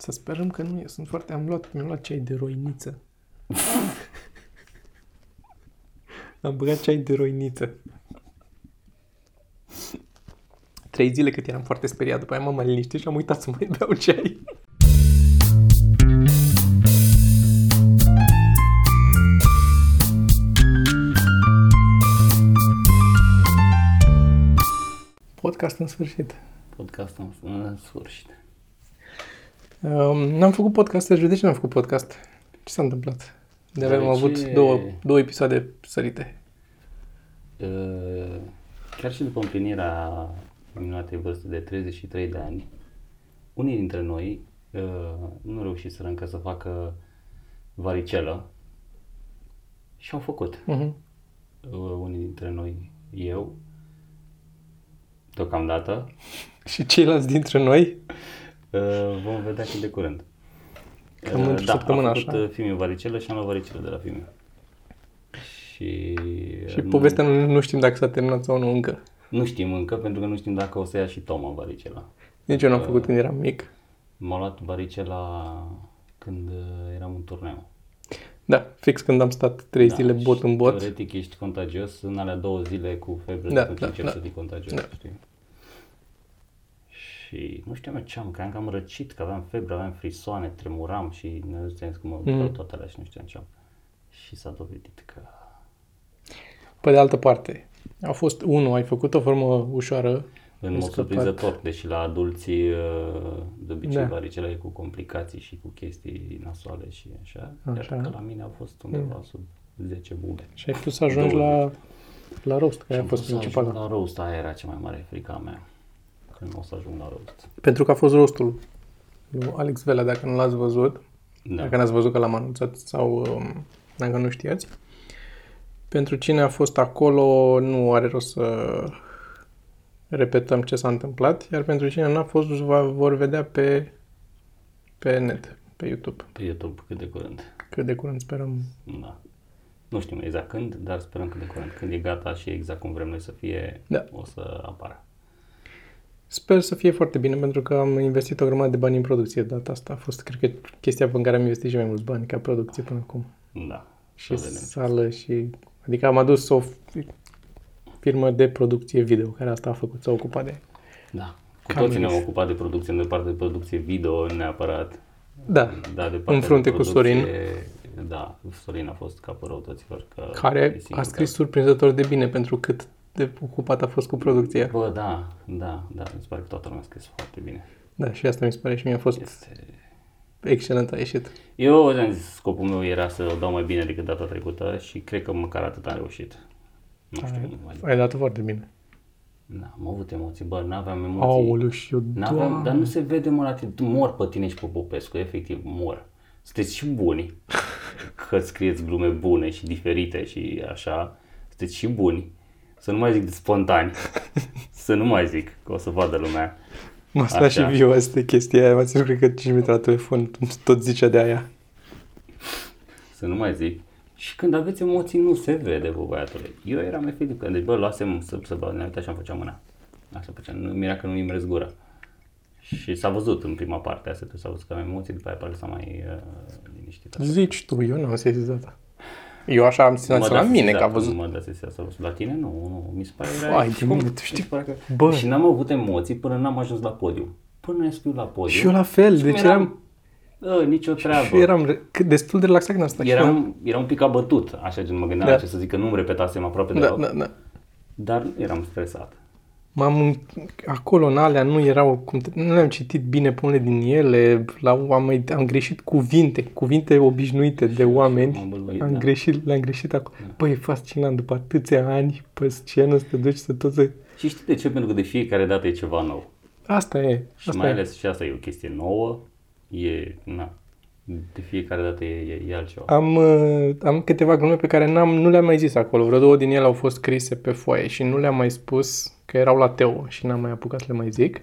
Să sperăm că nu e. Sunt foarte... Am luat, mi-am luat ceai de roiniță. am băgat ceai de roiniță. Trei zile cât eram foarte speriat, după aia m-am mai liniștit și am uitat să mai beau ceai. Podcast în sfârșit. Podcast în, în sfârșit. Um, n-am făcut podcast, de ce n-am făcut podcast? Ce s-a întâmplat? De avem Deoarece- avut două, două episoade sărite. Uh, Chiar și după împlinirea minunatei vârste de 33 de ani, unii dintre noi uh, nu reușiseră încă să facă varicelă și au făcut. Uh-huh. Uh, Unii dintre noi, eu, deocamdată, Și ceilalți dintre noi, uh, vom vedea cât de curând. Cam Uh, într-o da, săptămână am făcut așa. uh, Fimiu varicelă și am luat varicelă de la Fimiu. Și, și nu- povestea nu, nu știm dacă s-a terminat sau nu încă. Nu știm încă, pentru că nu știm dacă o să ia și Toma varicela. Nici eu n-am făcut când eram mic. M-a luat varicela când uh, eram în turneu. Da, fix când am stat trei zile și bot în bot. Teoretic ești contagios în alea două zile cu febră, Da, da, când da, începi da. să fii contagios, Da. știi? Și nu știam eu ce am, credeam că am răcit, că aveam febră, aveam frisoane, tremuram și ne ziceam că mă mm. toate alea și nu știam ce am. Și s-a dovedit că Pe de altă parte, a fost, unul, ai făcut o formă ușoară. În ai mod scăpat. surprinzător, deși la adulții uh, de obicei Da. da. varicela e cu complicații și cu chestii nasoale și așa, Așa. așa. iar că la mine au fost undeva sub 10 bube. Și ai putut să ajungi la, la rost, care a am fost vrut să principala. ajung la roast, aia era cea mai mare frica mea, că nu o să ajung la roast. Pentru că a fost rostul lui Alex Vela, dacă nu l-ați văzut. Da. Dacă n-ați văzut că l-am anunțat sau um, dacă nu știați. Pentru cine a fost acolo, nu are rost să repetăm ce s-a întâmplat, iar pentru cine n-a fost, va, vor vedea pe, pe net, pe YouTube. Pe YouTube cât de curând. Cât de curând sperăm. Da. Nu știm exact când, dar sperăm cât de curând. Când e gata și exact cum vrem noi să fie, Da. o să apară. Sper să fie foarte bine, pentru că am investit o grămadă de bani în producție data asta. A fost, cred că, chestia pe care am investit și mai mulți bani ca producție până acum. Da. Și să vedem. sală și... Adică am adus o fi- firmă de producție video, care asta a făcut, s-a ocupat de... Da. Cu Cam toții ne-am este. ocupat de producție, nu de partea de producție video neapărat. Da, Da, de în partea frunte de cu Sorin, producție, Da, Sorin a fost capul răutăților. Că e care a singurul scris surprinzător de bine pentru cât de ocupat a fost cu producția. care- Bă, da, da, da, mi se pare că toată lumea a scris foarte bine. Da, și asta mi se pare și mie a fost Este... excelent, a ieșit. Eu am zis, scopul meu era să o dau mai bine decât data trecută și cred că măcar atât am reușit. Nu știu, mai... Ai dat foarte bine. Da, am avut emoții, bă, n-aveam emoții. Aoleu, și eu, N-aveam, doamne. dar nu se vede, mă, la tine. Mor pe tine și pe Popescu, efectiv, mor. Sunteți și buni, că scrieți glume bune și diferite și așa. Sunteți și buni. Să nu mai zic de spontani. Să nu mai zic, că o să vadă lumea. M-a sunat și Așa. viu asta chestia aia, m-a ținut cred că 5 minute la telefon, tot zicea de aia. Să nu mai zic. Și când aveți emoții, nu se vede, bă, băiatule. Eu eram efectiv, că, deci, bă, luasem să, să bă, ne uitam și am făceam mâna. Așa făceam, nu, mira că nu nimresc gura. Și s-a văzut în prima parte, asta s-a văzut că am emoții, după aia parcă s-a mai uh, liniștit. așa. Zici tu, eu n-am sesizat asta. Eu așa am simțit Mă la da mine, sesizat, că a văzut. Nu mă da sesizat să văzut. La tine nu, nu. Mi se pare Vai și de cum- mine, tu mi se știi- pare Că... Bă. Și n-am avut emoții până n-am ajuns la podium. Până ne scriu la podium. Și eu la fel, Și deci cum eram, Bă, nicio treabă. și eram re- cât- destul de relaxat când am stat. și eram- Eram, eram un pic abătut, așa gen mă gândeam Da. la ce să zic, că nu-mi repetasem aproape Da, deloc. da, da. Dar nu eram stresat. M-am, acolo în alea nu erau, cum, te- nu le-am citit bine pe unele din ele, la, am, mai- am greșit cuvinte, cuvinte obișnuite de oameni, m-am bălbăit, am da. greșit, le-am greșit acolo. Băi, e fascinant, după atâția ani pe scenă să te duci să tot să... Și știi de ce? Pentru că de fiecare dată e ceva nou. Asta e, Și asta mai e. ales și asta e o chestie nouă. E, na, de fiecare dată e, e, e altceva. Am, uh, am câteva glume pe care n-am, nu le-am mai zis acolo. Vreo două din ele au fost scrise pe foaie și nu le-am mai spus că erau la Teo și n-am mai apucat să le mai zic.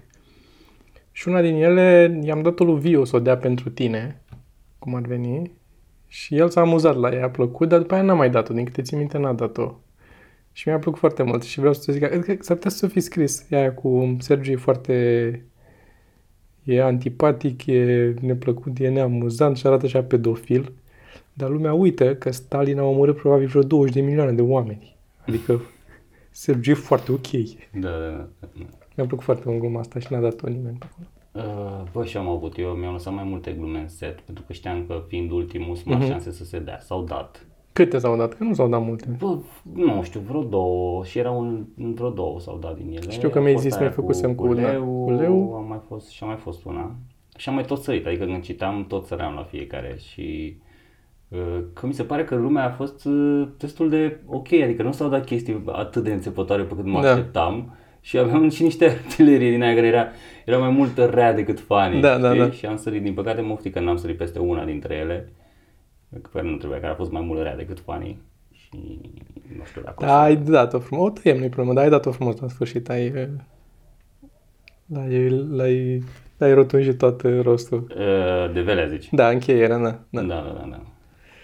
Și una din ele i-am dat-o lui Vio să o dea pentru tine, cum ar veni. Și el s-a amuzat la ea, a plăcut, dar după aia n-a mai dat-o, din câte țin minte n-a dat-o. Și mi-a plăcut foarte mult și vreau să zic că cred că s-ar putea să fi scris. E aia cu Sergiu e foarte... e antipatic, e neplăcut, e neamuzant și arată așa pedofil. Dar lumea uită că Stalin a omorât probabil vreo 20 de milioane de oameni. Adică Sergiu e foarte ok. Da, da, da. Mi-a plăcut foarte mult gluma asta și n-a dat-o nimeni pe acolo. Uh, bă, și am avut, eu mi-am lăsat mai multe glume în set, pentru că știam că fiind ultimul sunt mai Mhm. șanse să se dea. S-au dat. Câte s-au dat? Că nu s-au dat multe. Bă, nu știu, vreo două și erau în, în vreo două s-au dat din ele. Știu că A mi-ai fost zis, aia mi-ai făcusem cu- cu da, leu, cu leu. Am mai fost, și a mai fost una. Și am mai tot sărit, adică când citam tot săream la fiecare și uh, că mi se pare că lumea a fost uh, destul de ok, adică nu s-au dat chestii atât de înțepătoare pe cât mă Da. așteptam și aveam și niște artilerie din aia care era, era mai mult rea decât funny, Da, da, știi? da. Și am sărit, din păcate mă oftic că n-am sărit peste una dintre ele, că nu trebuia, care a fost mai mult rea decât funny și nu știu dacă o Da, să- ai dat-o frumos. O tăiem, nu-i problemă, dar ai dat-o frumos la sfârșit. Ai, eh, l-ai, l-ai, l-ai rotunjit tot eh, rostul. Uh, de velea zici. Da, încheierea, da. Da, da. da, da. da.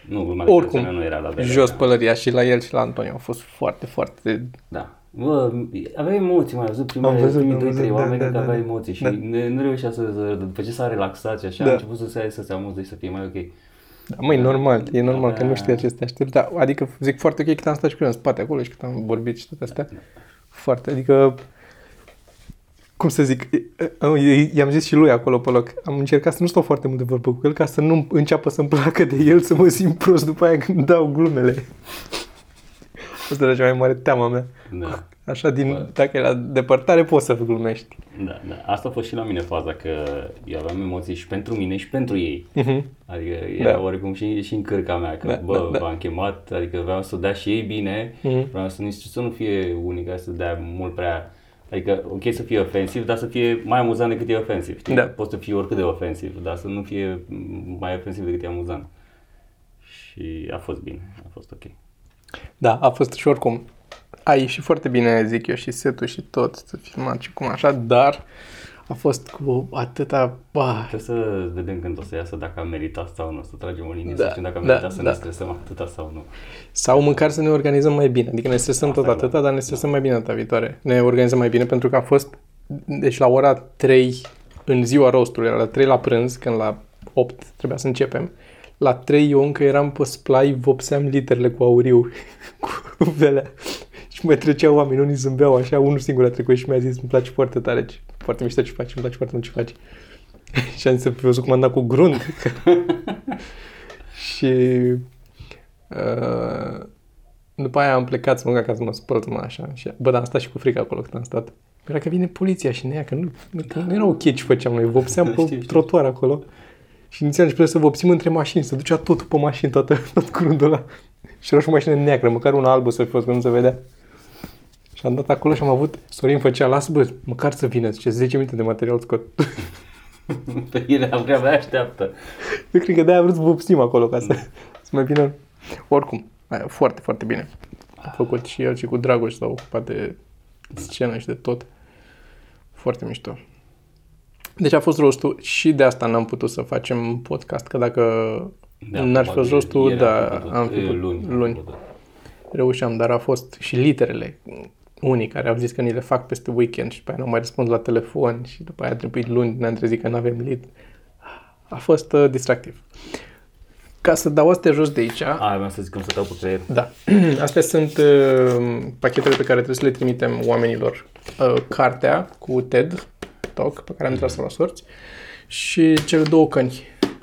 Nu, gluma de Oricum, Crăciun nu era la velea. jos da. pălăria și la el și la Antonio au fost foarte, foarte... Da. Bă, avea emoții, mai văzut primele, Am văzut, primii am 2-3 văzut, da, oameni da, că da, avea da. emoții și Da. ne, nu reușea să, să, după ce s-a relaxat și așa, Da. a început să se, să se amuze și să fie mai ok. Da, măi, normal, e normal că nu Da. știi aceste aștept, dar adică zic foarte ok cât am stat și cu el în spate acolo și cât am vorbit și toate astea. Foarte, adică cum să zic, i- i-am zis și lui acolo pe loc, am încercat să nu stau foarte mult de vorbă cu el ca să nu înceapă să-mi placă de el, să mă simt prost după aia când dau glumele. Asta era cea mai mare teama mea. Da. Așa, din, dacă e la depărtare, poți să glumești. Da, da. Asta a fost și la mine faza, că eu aveam emoții și pentru mine și pentru ei. Mhm. Adică era Da. oarecum și, și în cărca mea, că Da, bă, da, da. v-am chemat, adică vreau să dea și ei bine, Mhm. vreau să, nici, să nu fie unica să dea mult prea, adică ok să fie ofensiv, dar să fie mai amuzant decât e ofensiv, știi? Da. Poți să fie oricât de ofensiv, dar să nu fie mai ofensiv decât e amuzant. Și a fost bine, a fost ok. Da, a fost și oricum. A ieșit foarte bine, zic eu, și setul și tot, să filmat și cum așa, dar a fost cu atâta... Bah, Trebuie să vedem când o să iasă dacă a meritat sau nu, să tragem o linie, Da, să știm dacă a da, meritat să da. ne stresăm atâta sau nu. sau măcar să ne organizăm mai bine. Adică ne stresăm Asta tot e, atâta, da. dar ne stresăm mai bine data viitoare. Ne organizăm mai bine pentru că a fost, deci la ora 3 în ziua rostului, era la 3 la prânz, când la 8 trebuia să începem. La 3 eu încă eram pe splai, vopseam literele cu auriu, cu velea. Și mai treceau oameni, unii zâmbeau așa, unul singur a trecut și mi-a zis, îmi place foarte tare, ce- foarte mișto ce faci, îmi place foarte mult ce faci. și am zis, "Păi, văzut cum am dat cu grunt. și uh, după aia am plecat să mă duc ca să mă spăl, mă așa. Și, bă, dar am stat și cu frică acolo când am stat. Era că vine poliția și ne ia, că nu, că nu era ok ce făceam noi, vopseam pe Știu, știu. trotuar acolo. Și inițial începem să vopsim între mașini, să ducea totul pe mașini, toată, tot curândul ăla. Și era și o mașină neagră, măcar una albă să fi fost, că nu se vedea. Și am dat acolo și am avut, Sorin făcea, lasă bă, măcar să vină, zice, 10 minute de material scot. Pe ele abia mai așteaptă. Eu cred că de-aia a vrut să vopsim acolo ca să, să mai vină. Oricum, aia, foarte, foarte bine. A făcut și el și cu Dragoș s-a ocupat de scenă și de tot. Foarte mișto. Deci a fost rostul și de asta n-am putut să facem podcast, că dacă Da, n-ar fi fost probabil rostul, ieri da, făcut-o. am fi E, putut- luni. am luni. făcut-o. reușeam, dar a fost și literele. Unii care au zis că ni le fac peste weekend și după aia nu mai răspund la telefon și după aia a trebuit luni, ne-am trezit că nu avem lit. A fost uh, distractiv. Ca să dau astea jos de aici, A, vreau să zic cum să dau pe creier. da. Astea sunt uh, pachetele pe care trebuie să le trimitem oamenilor. Uh, cartea cu TED Talk pe care am tras la sorți și cele două căni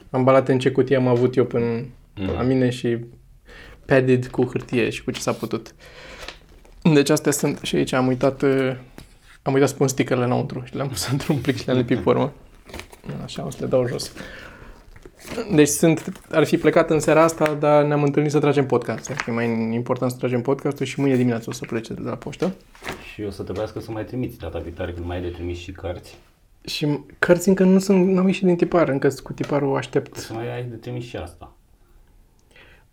ambalate în ce cutie am avut eu până Mm. la mine și padded cu hârtie și cu ce s-a putut. Deci astea sunt și aici am uitat uh, am uitat să pun stickerele înăuntru și le-am pus într-un plic și le-am lipit pe urmă. Așa, o să le dau jos. Deci sunt, ar fi plecat în seara asta, dar ne-am întâlnit să tragem podcast. Ar fi mai important să tragem podcastul și mâine dimineață o să plece de la poștă. Și o să trebuiască să mai trimiți data viitoare când mai ai de trimis și cărți. Și cărți încă nu sunt, n-au ieșit din tipar, încă cu tiparul aștept. Să mai ai de trimis și asta.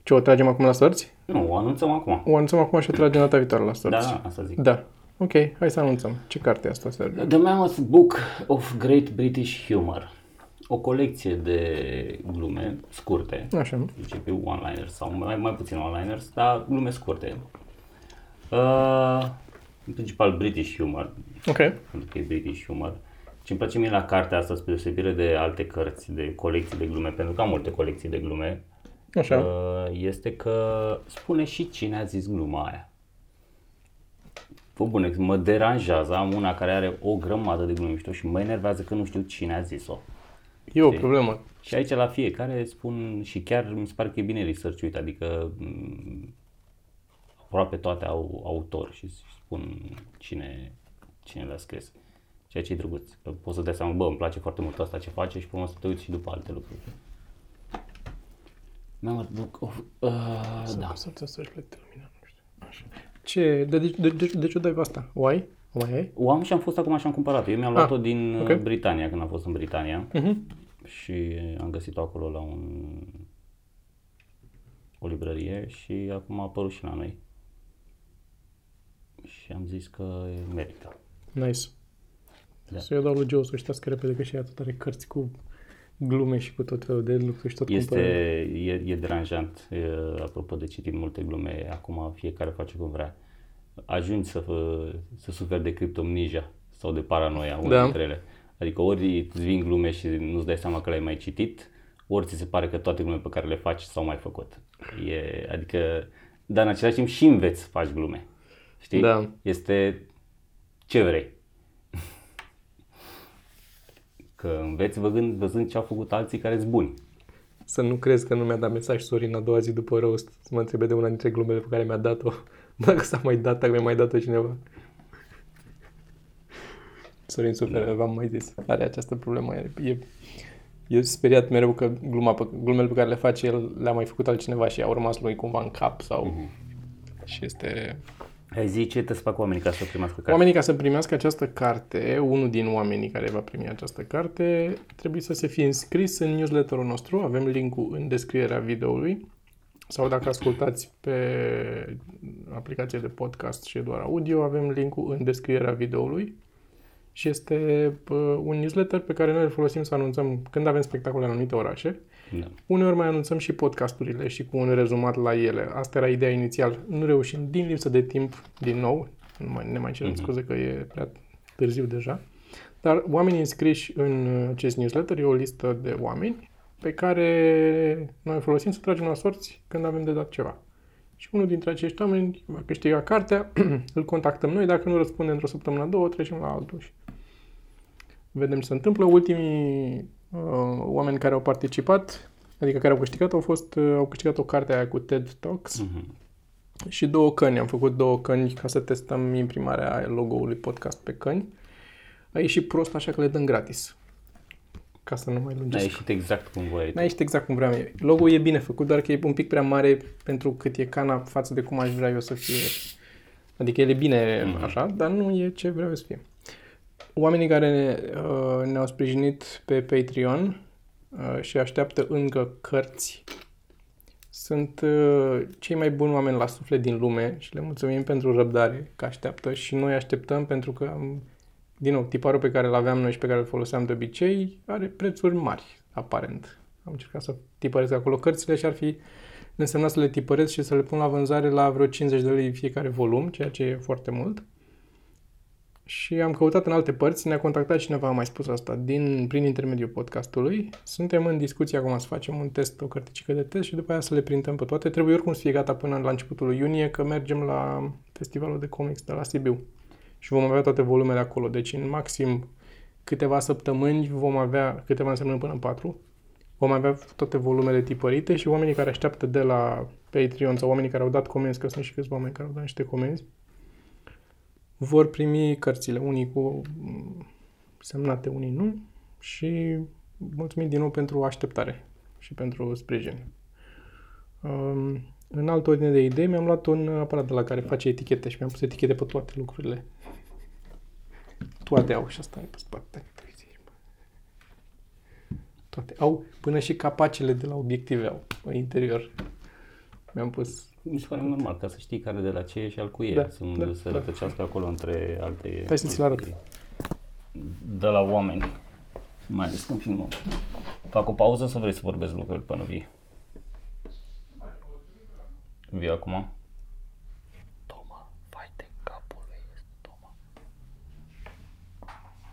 Ce, o tragem acum la sorți? Nu, o anunțăm acum. O anunțăm acum și o tragem data viitoare la sorți. Da, asta zic. Da. Ok, hai să anunțăm. Ce carte e asta, Sergiu? The Mammoth Book of Great British Humor. O colecție de glume scurte, Așa. zice pe one-liners sau mai, mai puțin one-liners, dar glume scurte. Uh, în principal British humor, Ok. pentru că e British humor. ce îmi place mie la cartea asta, spre deosebire de alte cărți, de colecții de glume, pentru că am multe colecții de glume, Așa. uh, este că spune și cine a zis gluma aia. Bă, bune, mă deranjează, am una care are o grămadă de glume mișto și mă enervează că nu știu cine a zis-o. E o problemă. Și aici la fiecare spun și chiar mi se pare că e bine research adică m, aproape toate au autor și spun cine, cine le-a scris. Ceea ce e drăguț. Că poți să dai seama, bă, îmi place foarte mult asta ce face și pe urmă să te uiți și după alte lucruri. Memory Book of... Uh, da. Să să să-și plec lumina, nu știu. Așa. Ce, de, de, de, de, de ce o dai pe asta? O ai? O mai ai? O am și am fost acum și am cumpărat Eu mi-am luat-o Ah, din ok. okay. Britania, când am fost în Britania. Mhm. Și am găsit-o acolo la un... o librărie și acum a apărut și la noi. Și am zis că merită. Nice. Da. Să eu dau lui Joe să știască repede că și ea tot are cărți cu glume și cu tot felul de lucruri și tot Este, cumpără. e, e deranjant, e, apropo de citit multe glume, acum fiecare face cum vrea. Ajungi să, fă, să suferi de criptomnija sau de paranoia, una Da. dintre ele. Adică ori îți vin glume și nu-ți dai seama că le-ai mai citit, ori ți se pare că toate glumele pe care le faci s-au mai făcut. E, adică, dar în același timp și înveți să faci glume. Știi? Da. Este ce vrei. Că înveți văzând, văzând ce au făcut alții care sunt buni. Să nu crezi că nu mi-a dat mesaj Sorin a doua zi după roast să mă întrebe de una dintre glumele pe care mi-a dat-o. Dacă s-a mai dat, dacă mi-a mai dat-o cineva. Sorin suferă, v-am mai zis. Are această problemă. E, e, e speriat mereu că gluma pe, glumele pe care le face el le-a mai făcut altcineva și a urmat lui cumva în cap sau... Și este... Ai zi ce trebuie să fac oamenii ca să primească carte? Oamenii ca să primească această carte, unul din oamenii care va primi această carte, trebuie să se fie înscris în newsletterul nostru. Avem linkul în descrierea videoului. Sau dacă ascultați pe aplicație de podcast și e doar audio, avem linkul în descrierea videoului. Și este uh, un newsletter pe care noi îl folosim să anunțăm când avem spectacole în anumite orașe. Da. Uneori mai anunțăm și podcasturile și cu un rezumat la ele. Asta era ideea inițial. Nu reușim din lipsă de timp, din nou, nu mai, ne mai cerem Mhm. scuze că e prea târziu deja, dar oamenii înscriși în acest newsletter e o listă de oameni pe care noi folosim să tragem la sorți când avem de dat ceva. Și unul dintre acești oameni va câștiga cartea, îl contactăm noi, dacă nu răspunde într-o săptămână, două, trecem la altul și vedem ce se întâmplă. Ultimii uh, oameni care au participat, adică care au câștigat, au fost, uh, au câștigat o carte aia cu TED Talks Mhm. și două căni. Am făcut două căni ca să testăm imprimarea logo-ului podcast pe căni. A ieșit prost, așa că le dăm gratis. Ca să nu mai A lungesc. ieșit exact cum voiai N-a ieșit exact cum vreau eu. Logo-ul e bine făcut, doar că e un pic prea mare pentru cât e cana față de cum aș vrea eu să fie. Adică el e bine Mhm. așa, dar nu e ce vreau eu să fie. Oamenii care uh, ne-au sprijinit pe Patreon uh, și așteaptă încă cărți sunt uh, cei mai buni oameni la suflet din lume și le mulțumim pentru răbdare că așteaptă și noi așteptăm pentru că am, din nou, tiparul pe care îl aveam noi și pe care îl foloseam de obicei are prețuri mari, aparent. Am încercat să tipăresc acolo cărțile și ar fi însemnat să le tipăresc și să le pun la vânzare la vreo 50 de lei fiecare volum, ceea ce e foarte mult. Și am căutat în alte părți, ne-a contactat cineva, a mai spus asta, din, prin intermediul podcastului. Suntem în discuție acum să facem un test, o carticică de test și după aia să le printăm pe toate. Trebuie oricum să fie gata până la începutul lui iunie, că mergem la festivalul de comics de la Sibiu. Și vom avea toate volumele acolo. Deci în maxim câteva săptămâni vom avea, câteva înseamnă până în patru, vom avea toate volumele tipărite și oamenii care așteaptă de la Patreon sau oamenii care au dat comenzi, că sunt și câțiva oameni care au dat niște comenzi, vor primi cărțile, unii cu mm, semnate, unii nu și mulțumim din nou pentru așteptare și pentru sprijin. Um, în altă ordine de idei, mi-am luat un aparat de la care face etichete și mi-am pus etichete pe toate lucrurile. Toate au și asta e pe spate. Toate au, până și capacele de la obiective au în interior. Mi-am pus Mi se pare normal, ca să știi care de la ce e și al cui e. Da, să nu da, se da. rătăcească acolo între alte... Hai să ți-l arăt. De la oameni. Mai ales când filmăm. Fac o pauză sau vrei să vorbesc lucruri până vii? Vii acum? Toma, vai de capul lui, Toma.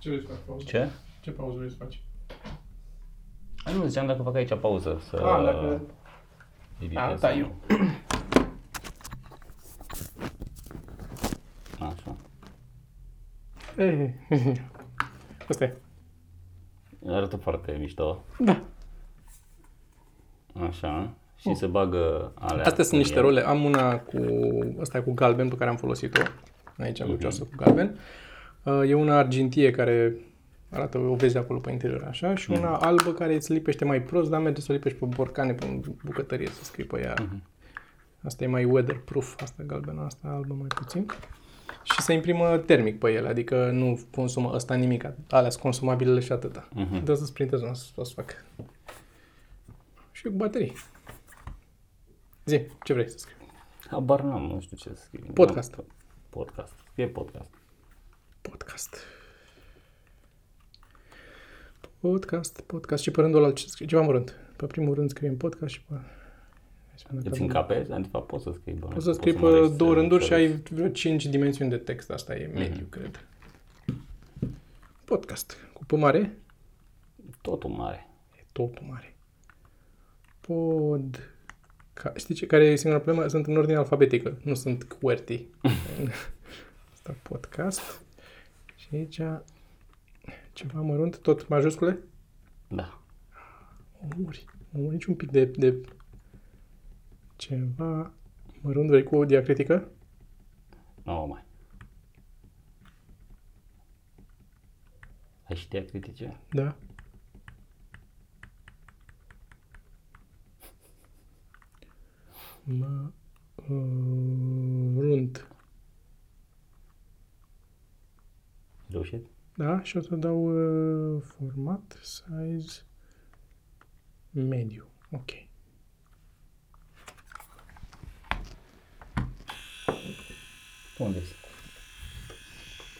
Ce vrei să faci pauză? Ce? Ce pauză vrei să faci? A, nu, ziceam dacă fac aici pauză să Ah, dacă... editez A, da, sau eu. nu. Așa. Eh, Asta e. Arată foarte mișto. Da. Așa. Și se bagă alea. Astea sunt în niște el. role. Am una cu... Asta e cu galben pe care am folosit-o. Aici am lucioasă cu galben. Uh, E una argintie care arată, o vezi acolo pe interior așa, și una albă care îți lipește mai prost, dar merge să o lipești pe borcane, pe bucătărie, să scrii pe ea. Asta e mai weatherproof, asta galbenă, asta albă mai puțin. Și se imprimă termic pe ele, adică nu consumă ăsta nimic, alea sunt consumabilele și atâta. Mhm. Dă să-ți printezi una, să o să fac. Și cu baterii. Zi, ce vrei să scrii? Habar n-am, nu știu ce să scriu. Podcast. Podcast. Scrie podcast. Podcast. Podcast, podcast și pe rândul ăla ce scrie? Ceva mărunt. Pe primul rând scriem podcast și pe... Hai să vedem Îți dacă- încape? Adică, De fapt, poți să scrii. bă, Poți să scrii pe mărești două să- rânduri și să- ai vreo 5 dimensiuni de text. Asta e mediu, Mhm. cred. Podcast. Cu P mare? Totul mare. E totul mare. Pod... Ca... Știi ce? Care e singura problemă? Sunt în ordine alfabetică. Nu sunt QWERTY. Asta podcast. Și aici ceva mărunt, tot majuscule? Da. Omori. Omori nici un pic de, de ceva mărunt, vrei cu o diacritică? Nu mai. Ai și critice? Da. Mă uh, runt. Reușit? Da, și o să dau uh, format, size, mediu. Ok. Tu unde ești?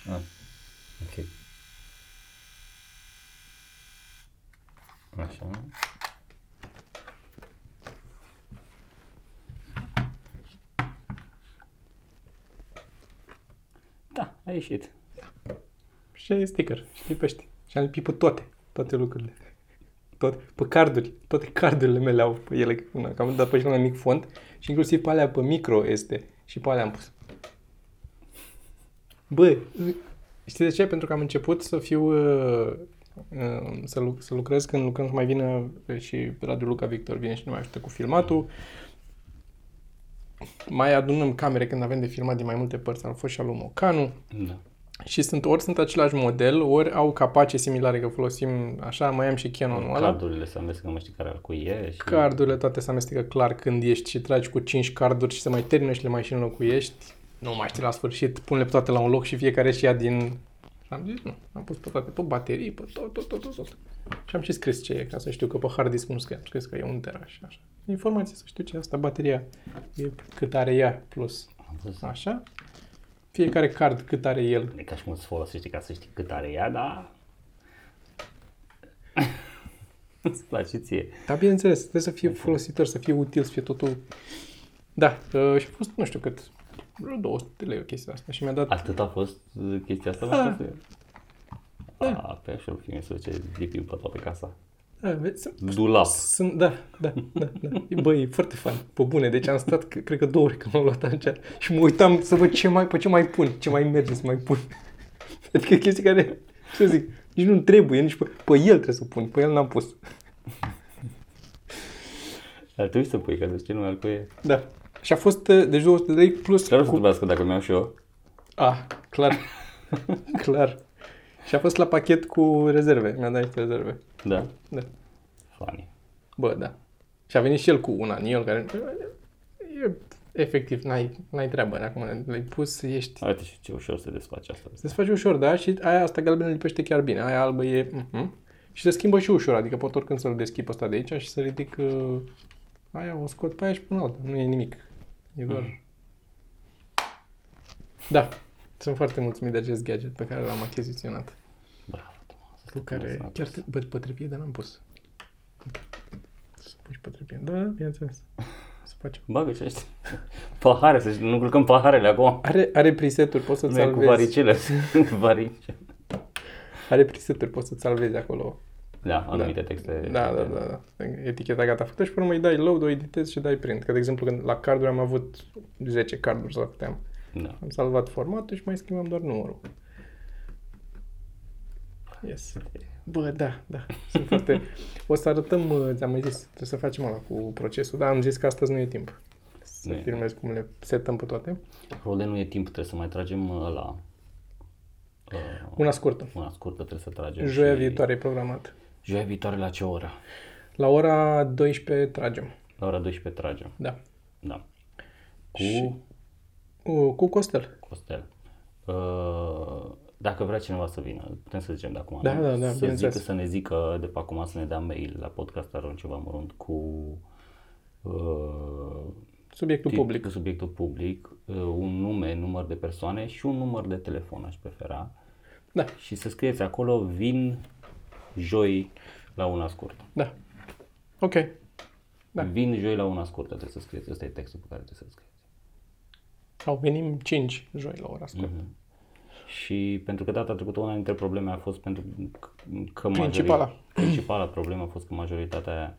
Ah. Ok. Așa. Da, a ieșit. Și e sticker, și lipești. Și am lipit pe toate, toate lucrurile. Tot, pe carduri, toate cardurile mele au pe ele, una, că am dat pe și la mic font și inclusiv pe alea pe micro este și pe alea am pus. Bă, știi de ce? Pentru că am început să fiu, uh, uh, să, lu- să lucrez când lucrăm să mai vină și Radu Luca Victor vine și ne mai ajută cu filmatul. Mai adunăm camere când avem de filmat din mai multe părți, am fost și al lui Mocanu. Da. Și sunt, ori sunt același model, ori au capace similare, că folosim așa, mai am și Canon-ul ăla. Cardurile se amestecă, nu știu care al cui e. Și... Cardurile toate se amestecă clar când ești și tragi cu 5 carduri și se mai termină și le mai și înlocuiești. Nu mai știi la sfârșit, pune-le pe toate la un loc și fiecare și ia din... Am zis, nu, am pus pe toate, pe baterii, pe tot, tot, tot, tot, tot. Și am și scris ce e, ca să știu că pe hard disk nu scrie, am scris că e un tera și așa. Informație să știu ce e asta, bateria, e cât are ea plus. Am văzut. Așa. Fiecare card cât are el. E ca și cum îți folosești ca să știi cât are ea, dar... Îți place ție. Dar bineînțeles, trebuie să fie folositor, să fie util, să fie totul... Da, uh, și a fost, nu știu cât, vreo 200 de lei o chestia asta și mi-a dat... Atât a fost uh, chestia asta? Da. La da. A, pe așa fi să ce lipim pe toată casa. Da, vezi, sunt, Dulap. sunt, da, da, da, da. E, Băi, e foarte fan, pe bune. Deci am stat, c- cred că două ore când m-am luat atunci și mă uitam să văd ce mai, pe ce mai pun, ce mai merge să mai pun. Adică chestii care, ce să zic, nici nu trebuie, nici pe, pe el trebuie să pun, pe el n-am pus. Ar trebui să pui, că de ce nu al e. Da. Și a fost, uh, deci 200 de lei plus Clar o să trebuiască dacă mi-au și eu. Ah, clar. clar. Și a fost la pachet cu rezerve. Mi-a dat niște rezerve. Da. Da. Funny. Bă, da. Și a venit și el cu una în el care... E, efectiv, n-ai, n-ai treabă. Acum le-ai pus, ești... Uite și ce ușor se desface asta. Se desface ușor, da? Și aia asta galbenă lipește chiar bine. Aia albă e... Uh-huh. Și se schimbă și ușor. Adică pot oricând să-l deschid pe ăsta de aici și să ridic... Uh, aia o scot pe aia și până alta. Nu e nimic. E doar... Da. Sunt foarte mulțumit de acest gadget pe care l-am achiziționat. Bravo, Tomas. Cu care chiar te, bă, pătrăpie, dar n-am pus. Să puși și pătrăpie. Da, bineînțeles. Să facem. Bagă ce ești. Pahare, să nu culcăm paharele acum. Are, are preset-uri, poți să-ți Nu e cu salvezi. varicele, sunt varice. Are preseturi, poți să-ți salvezi acolo. Da, anumite texte. Da, da, da, da. Eticheta gata făcută și pe urmă îi dai load, o editezi și dai print. Că, de exemplu, când la carduri am avut 10 carduri sau câte am. Da. Am salvat formatul și mai schimbam doar numărul. Yes. Bă, da, da. Sunt foarte... O să arătăm, uh, ți-am mai zis, trebuie să facem ăla cu procesul, dar am zis că astăzi nu e timp. Să Nu e. filmez cum le setăm pe toate. Role nu e timp, trebuie să mai tragem uh, la uh, Una scurtă. una scurtă, trebuie să tragem. Joia și- viitoare e programat. Joia viitoare la ce oră? La ora 12 tragem. La ora 12 tragem. Da. Da. Cu Și- Uh, Cu Costel. Costel. Uh, dacă vrea cineva să vină, putem să zicem de acum. Da, nu? da, da, să, zică, bineînțeles. să ne zică de pe acum, să ne dea mail la podcast ceva mărunt cu uh, Subiectul tip- public. Cu subiectul public, uh, un nume, număr de persoane și un număr de telefon aș prefera. Da, Și să scrieți acolo, vin joi la una scurtă. da. Ok. Da. Vin joi la una scurtă, trebuie să scrieți. Ăsta e textul pe care trebuie să scrieți. Sau venim 5 joi la ora scurtă. Mhm. Și pentru că data trecută una dintre probleme a fost pentru că majori- Principala. principala problemă a fost că majoritatea,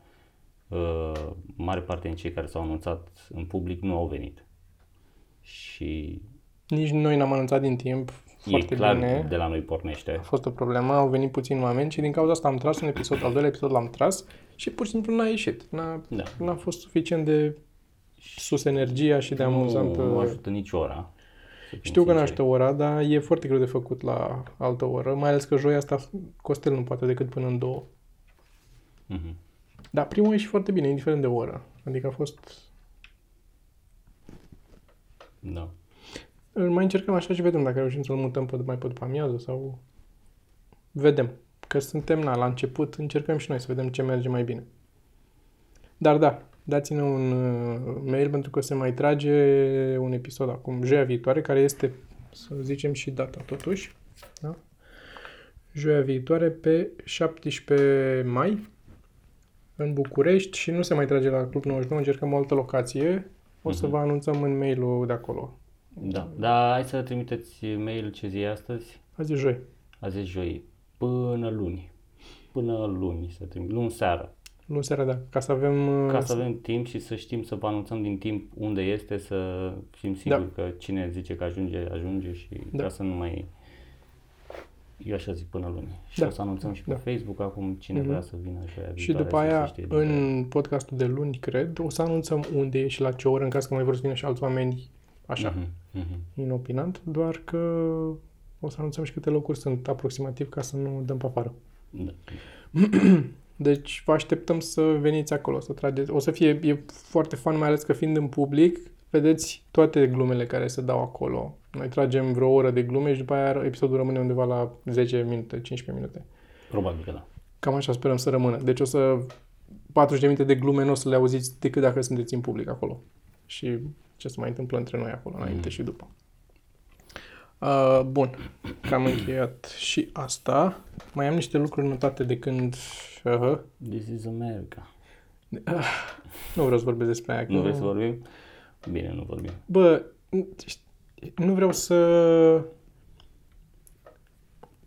uh, mare parte din cei care s-au anunțat în public nu au venit. Și Nici noi n-am anunțat din timp foarte e clar bine. de la noi pornește. A fost o problemă, au venit puțini oameni și din cauza asta am tras un episod, al doilea episod l-am tras și pur și simplu n-a ieșit. N-a, Da. n-a fost suficient de sus energia și de amuzantă. Nu, nu ajută nici ora. să fim Știu că sinceri. n-ajută ora, dar e foarte greu de făcut la altă oră, mai ales că joia asta Costel nu poate decât până în două. Mhm. Dar primul e și foarte bine, indiferent de oră. Adică a fost... Da. Îl mai încercăm așa și vedem dacă reușim să-l mutăm pe, mai pe după amiază sau... Vedem. Că suntem na, la început, încercăm și noi să vedem ce merge mai bine. Dar da, dați-ne un uh, mail pentru că se mai trage un episod acum, joia viitoare, care este, să zicem și data totuși. Da? Joia viitoare pe 17 mai în București și nu se mai trage la Club 99, încercăm o altă locație. O să vă anunțăm în mailul de acolo. Da. Dar hai să trimiteți mail ce zi e astăzi. Azi e joi. Azi e joi. Până luni. Până luni să trimit. Luni seara. Luni seara, da. Ca să avem... uh, Ca să avem timp și să știm să vă anunțăm din timp unde este, să fim siguri că cine zice că ajunge, ajunge și Da. ca să nu mai... Eu așa zic până luni. Și Da. o să anunțăm și pe Da. Facebook acum cine Mhm. vrea să vină și aia Și viitoare după să se aia, știe din în podcastul de luni, cred, o să anunțăm unde e și la ce oră, în caz că mai vor să vină și alți oameni, așa, Mhm, mhm. inopinant, doar că o să anunțăm și câte locuri sunt aproximativ ca să nu dăm pe afară. Da. Deci vă așteptăm să veniți acolo, să trageți. O să fie e foarte fan, mai ales că fiind în public, vedeți toate glumele care se dau acolo. Noi tragem vreo oră de glume și după aia episodul rămâne undeva la 10 minute, 15 minute. Probabil că da. Cam așa sperăm să rămână. Deci o să 40 de minute de glume nu o să le auziți decât dacă sunteți în public acolo. Și ce se mai întâmplă între noi acolo, înainte Mm. și după. Uh, bun, cam încheiat și asta. Mai am niște lucruri notate de când... Uh, This is America. nu vreau să vorbesc despre aia. că Nu vrei să vorbim? Bine, nu vorbim. Bă, nu vreau să...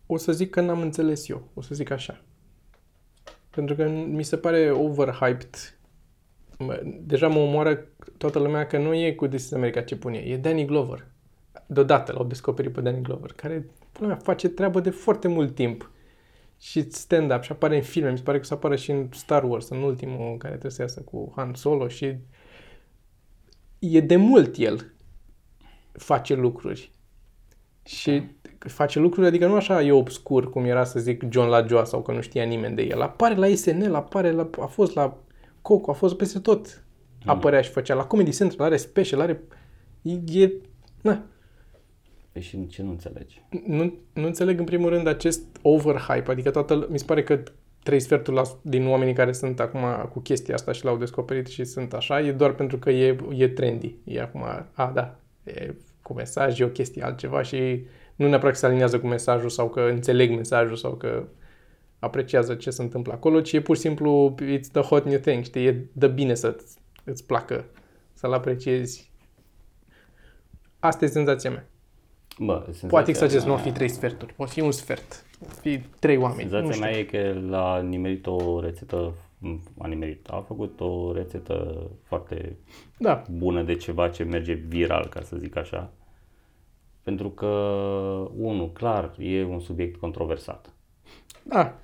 O să zic că n-am înțeles eu. O să zic așa. Pentru că mi se pare overhyped. Mă, Deja mă omoară toată lumea că nu e cu This is America ce pune. E Danny Glover. Deodată l-au descoperit pe Danny Glover, care până la urmă, face treabă de foarte mult timp. Și stand-up și apare în filme. Mi se pare că o să apară și în Star Wars, în ultimul în care trebuie să iasă cu Han Solo și e de mult el face lucruri. Și face lucruri, adică nu așa e obscur cum era să zic John la Joa sau că nu știa nimeni de el. Apare la SNL, apare la, a fost la Coco, a fost peste tot. Apărea și făcea la Comedy Central, are special, are... E, e na, Păi și ce nu înțelegi? nu, nu înțeleg în primul rând acest overhype, adică toată, mi se pare că trei sferturi la, din oamenii care sunt acum cu chestia asta și l-au descoperit și sunt așa, e doar pentru că e, e trendy. E acum, a, da, e cu mesaj, e o chestie altceva și nu neapărat că se aliniază cu mesajul sau că înțeleg mesajul sau că apreciază ce se întâmplă acolo, ci e pur și simplu it's the hot new thing, știi, e de bine să îți placă, să-l apreciezi. Asta e senzația mea. Bă, senzația Poate exagerez, nu mea- o fi trei sferturi, o fi un sfert, o fi trei oameni, nu Senzația știu. mea e că l-a nimerit o rețetă, a nimerit, a făcut o rețetă foarte Da, bună de ceva ce merge viral, ca să zic așa. Pentru că, unul, clar, e un subiect controversat. da,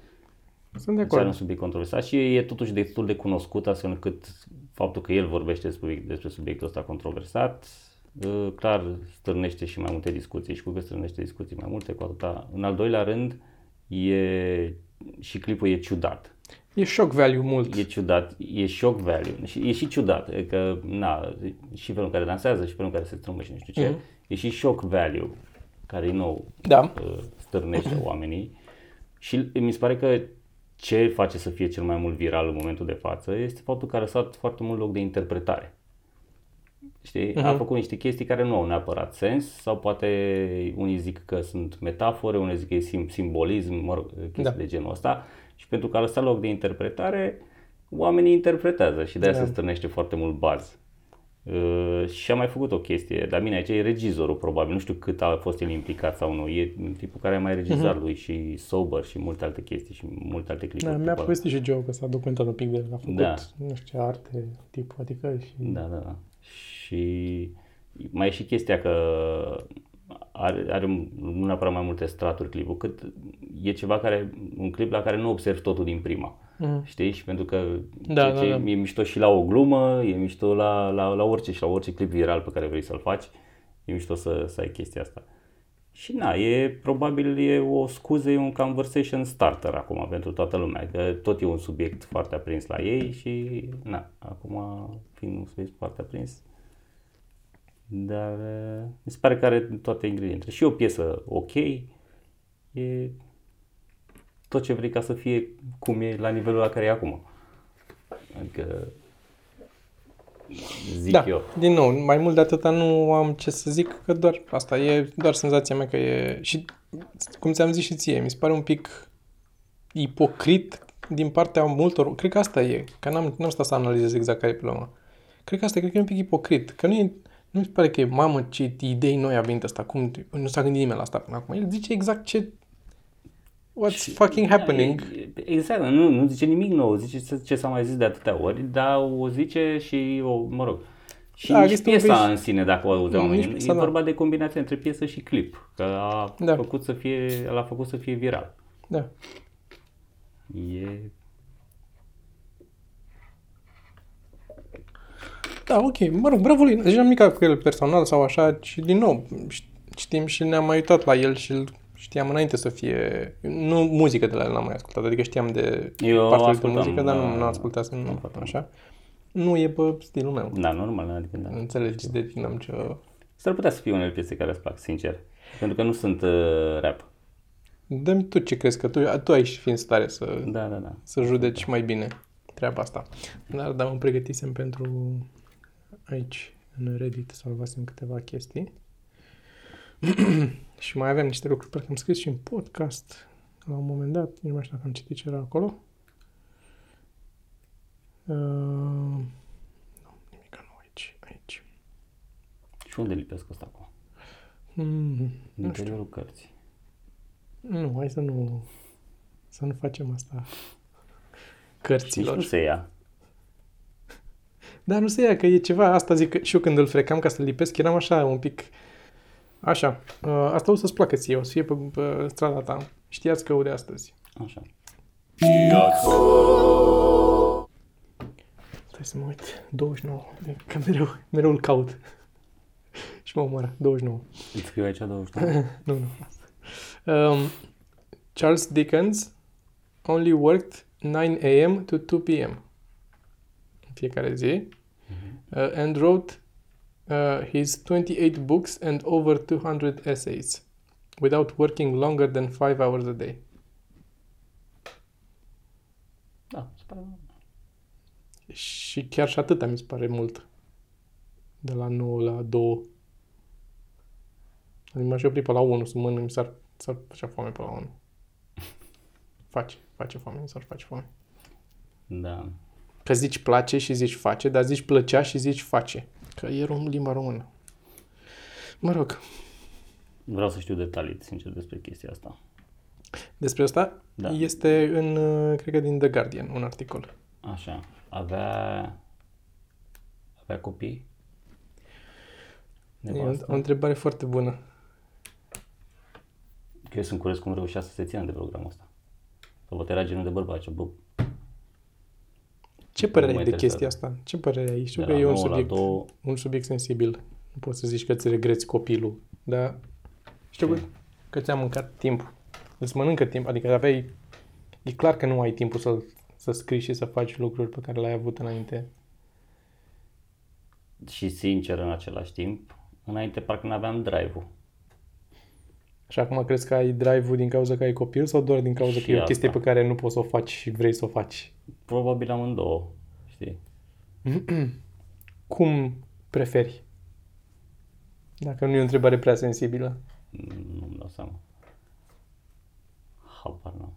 sunt de Deci are un acord. subiect controversat și e totuși destul de cunoscut, astfel încât faptul că el vorbește despre, despre subiectul ăsta controversat, uh, clar stârnește și mai multe discuții și cu cât stârnește discuții mai multe, cu atâta. În al doilea rând, e, și clipul e ciudat. E shock value mult. E ciudat, e shock value și e și ciudat, e că na, și felul în care dansează și felul în care se strâmbă și nu știu ce, Mhm. e și shock value, care e nou Da, uh, stârnește oamenii și mi se pare că ce face să fie cel mai mult viral în momentul de față este faptul că a lăsat foarte mult loc de interpretare. Știi? A făcut niște chestii care nu au neapărat sens sau poate unii zic că sunt metafore, unii zic că e sim- simbolism, mă rog, chestii Da. de genul ăsta și pentru că a lăsat loc de interpretare, oamenii interpretează și de aia Da. se stârnește foarte mult baz. Uh, și a mai făcut o chestie, dar bine, aici e regizorul probabil, nu știu cât a fost el implicat sau nu, e tipul care a mai regizat lui și Sober și multe alte chestii și multe alte clipuri. Mhm. da mi-a după- povestit și Joe că s-a documentat un pic de el, a făcut, Da. nu știu ce, arte, tip, adică și... Da, da, da. Și mai e și chestia că are, are nu neapărat mai multe straturi clipul, cât e ceva care, un clip la care nu observi totul din prima. Mhm. Știi? Și pentru că Da, ceea da, ce da. e mișto și la o glumă, e mișto la, la, la orice și la orice clip viral pe care vrei să-l faci, e mișto să, să ai chestia asta. Și na, e probabil e o scuză, e un conversation starter acum pentru toată lumea, că tot e un subiect foarte aprins la ei și na, acum fiind un subiect foarte aprins, dar eh, mi se pare că are toate ingredientele. Și o piesă ok, e tot ce vrei ca să fie cum e la nivelul la care e acum. Adică zic da, eu. din nou, mai mult de atâta nu am ce să zic, că doar asta, e doar senzația mea că e... Și, cum ți-am zis și ție, mi se pare un pic ipocrit din partea multor... Cred că asta e, că n-am, n-am stat să analizez exact care e problema. Cred că asta e, cred că e un pic ipocrit, că nu e... Nu mi se pare că e, mamă, ce idei noi a venit asta, cum nu s-a gândit nimeni la asta până acum. El zice exact ce... What's fucking happening? Da, e- Exact, nu, nu zice nimic nou, zice ce- ce s-a mai zis de atâtea ori, dar o zice și, o, mă rog, și Da, nici este un piesa pic- în sine, dacă o auzeau Nu, nici oamenii. piesa, E da. vorba de combinație între piesă și clip, că a Da. făcut să fie, l-a făcut să fie viral. Da. E... Da, ok. Mă rog, bravo lui. Deci n-am nimic cu el personal sau așa, și din nou, ș- știm și ne-am mai uitat la el și îl știam înainte să fie... Nu muzică de la el n-am mai ascultat, adică știam de Eu partea de ascultam, muzică, dar nu, da, nu ascultat nu, foarte așa. Nu e pe stilul meu. Da, normal, adică da. Înțelegi de tine am ce... S-ar putea să fie unele piese care îți plac, sincer. Pentru că nu sunt uh, rap. Dă-mi tu ce crezi că tu, tu ai și fi în stare să, Da, da, da. să judeci mai bine treaba asta. Dar, dar mă pregătisem pentru aici, în Reddit, să salvasem câteva chestii. și mai avem niște lucruri, parcă am scris și în podcast la un moment dat, nici nu mai știu dacă am citit ce era acolo. Uh, nu, nimic nu aici, aici. Și unde lipesc asta acum? Mm, În nu știu. interiorul cărții. Nu, hai să nu, să nu facem asta Nici cărților. nu se ia. Da, nu se ia, că e ceva, asta zic, că și eu când îl frecam ca să-l lipesc, eram așa, un pic, așa, uh, asta o să-ți placă ție, o să fie pe, pe strada ta. Știați că de astăzi. Așa. Stai să mă uit, 29, că mereu, mereu îl caut. și mă omoară, 29. Îți scriu aici 29. nu, nu. Um, Charles Dickens only worked 9 a.m. to 2 p.m. în fiecare zi uh, and wrote uh, his 28 books and over 200 essays without working longer than 5 hours a day. Da, se pare Și chiar și atâta mi se pare mult. De la 9 la 2. Adică m-aș opri pe la 1 să mănânc, mi s-ar, s-ar face foame pe la 1. Face, face foame, mi s-ar face foame. Da. Că zici place și zici face, dar zici plăcea și zici face. Că e rom- limba română. Mă rog, Vreau să știu detalii, sincer, despre chestia asta. Despre asta Da. este în, uh, cred că din The Guardian, un articol. Așa. Avea... Avea copii? E o, Nevastă? o întrebare foarte bună. Că eu sunt curios cum reușea să se țină de programul ăsta. Sau poate era genul de bărbat ce bă, Ce Nu părere mă ai de interesează. chestia asta? Ce părere ai? Știu De că la e un nouă la subiect, două. un subiect sensibil. Nu poți să zici că ți regreți copilul, dar știu că, Ce? că ți-a mâncat timp. Îți mănâncă timp, adică aveai... E clar că nu ai timpul să, să scrii și să faci lucruri pe care le-ai avut înainte. și sincer în același timp, înainte parcă nu aveam drive-ul. Și acum crezi că ai drive-ul din cauza că ai copil sau doar din cauza Și că e o chestie asta. pe care nu poți să o faci și vrei să o faci? Probabil amândouă, știi? Cum preferi? Dacă nu e o întrebare prea sensibilă. Nu-mi dau seama. Habar n-am.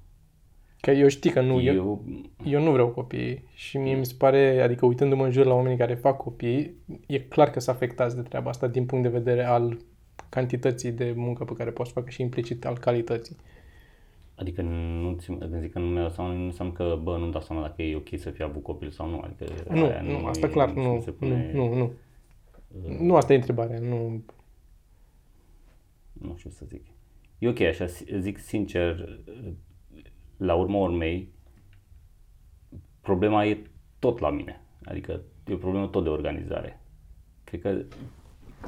Că eu știu că nu, eu, Eu, eu nu vreau copii și mie mi se pare, adică uitându-mă în jur la oamenii care fac copii, e clar că sunt afectați de treaba asta din punct de vedere al cantității de muncă pe care poți să facă și implicit al calității. adică nu ți, când zic că nu mi-au dau seama, nu înseamnă că, bă, nu-mi dau seama dacă e ok să fie avut copil sau nu. Adică Nu, aia nu, asta e- clar, nu, se nu, pune, nu, nu. Nu asta e întrebarea, nu. nu știu să zic. E ok, așa, zic sincer, la urma urmei, problema e tot la mine. Adică e o problemă tot de organizare. Cred că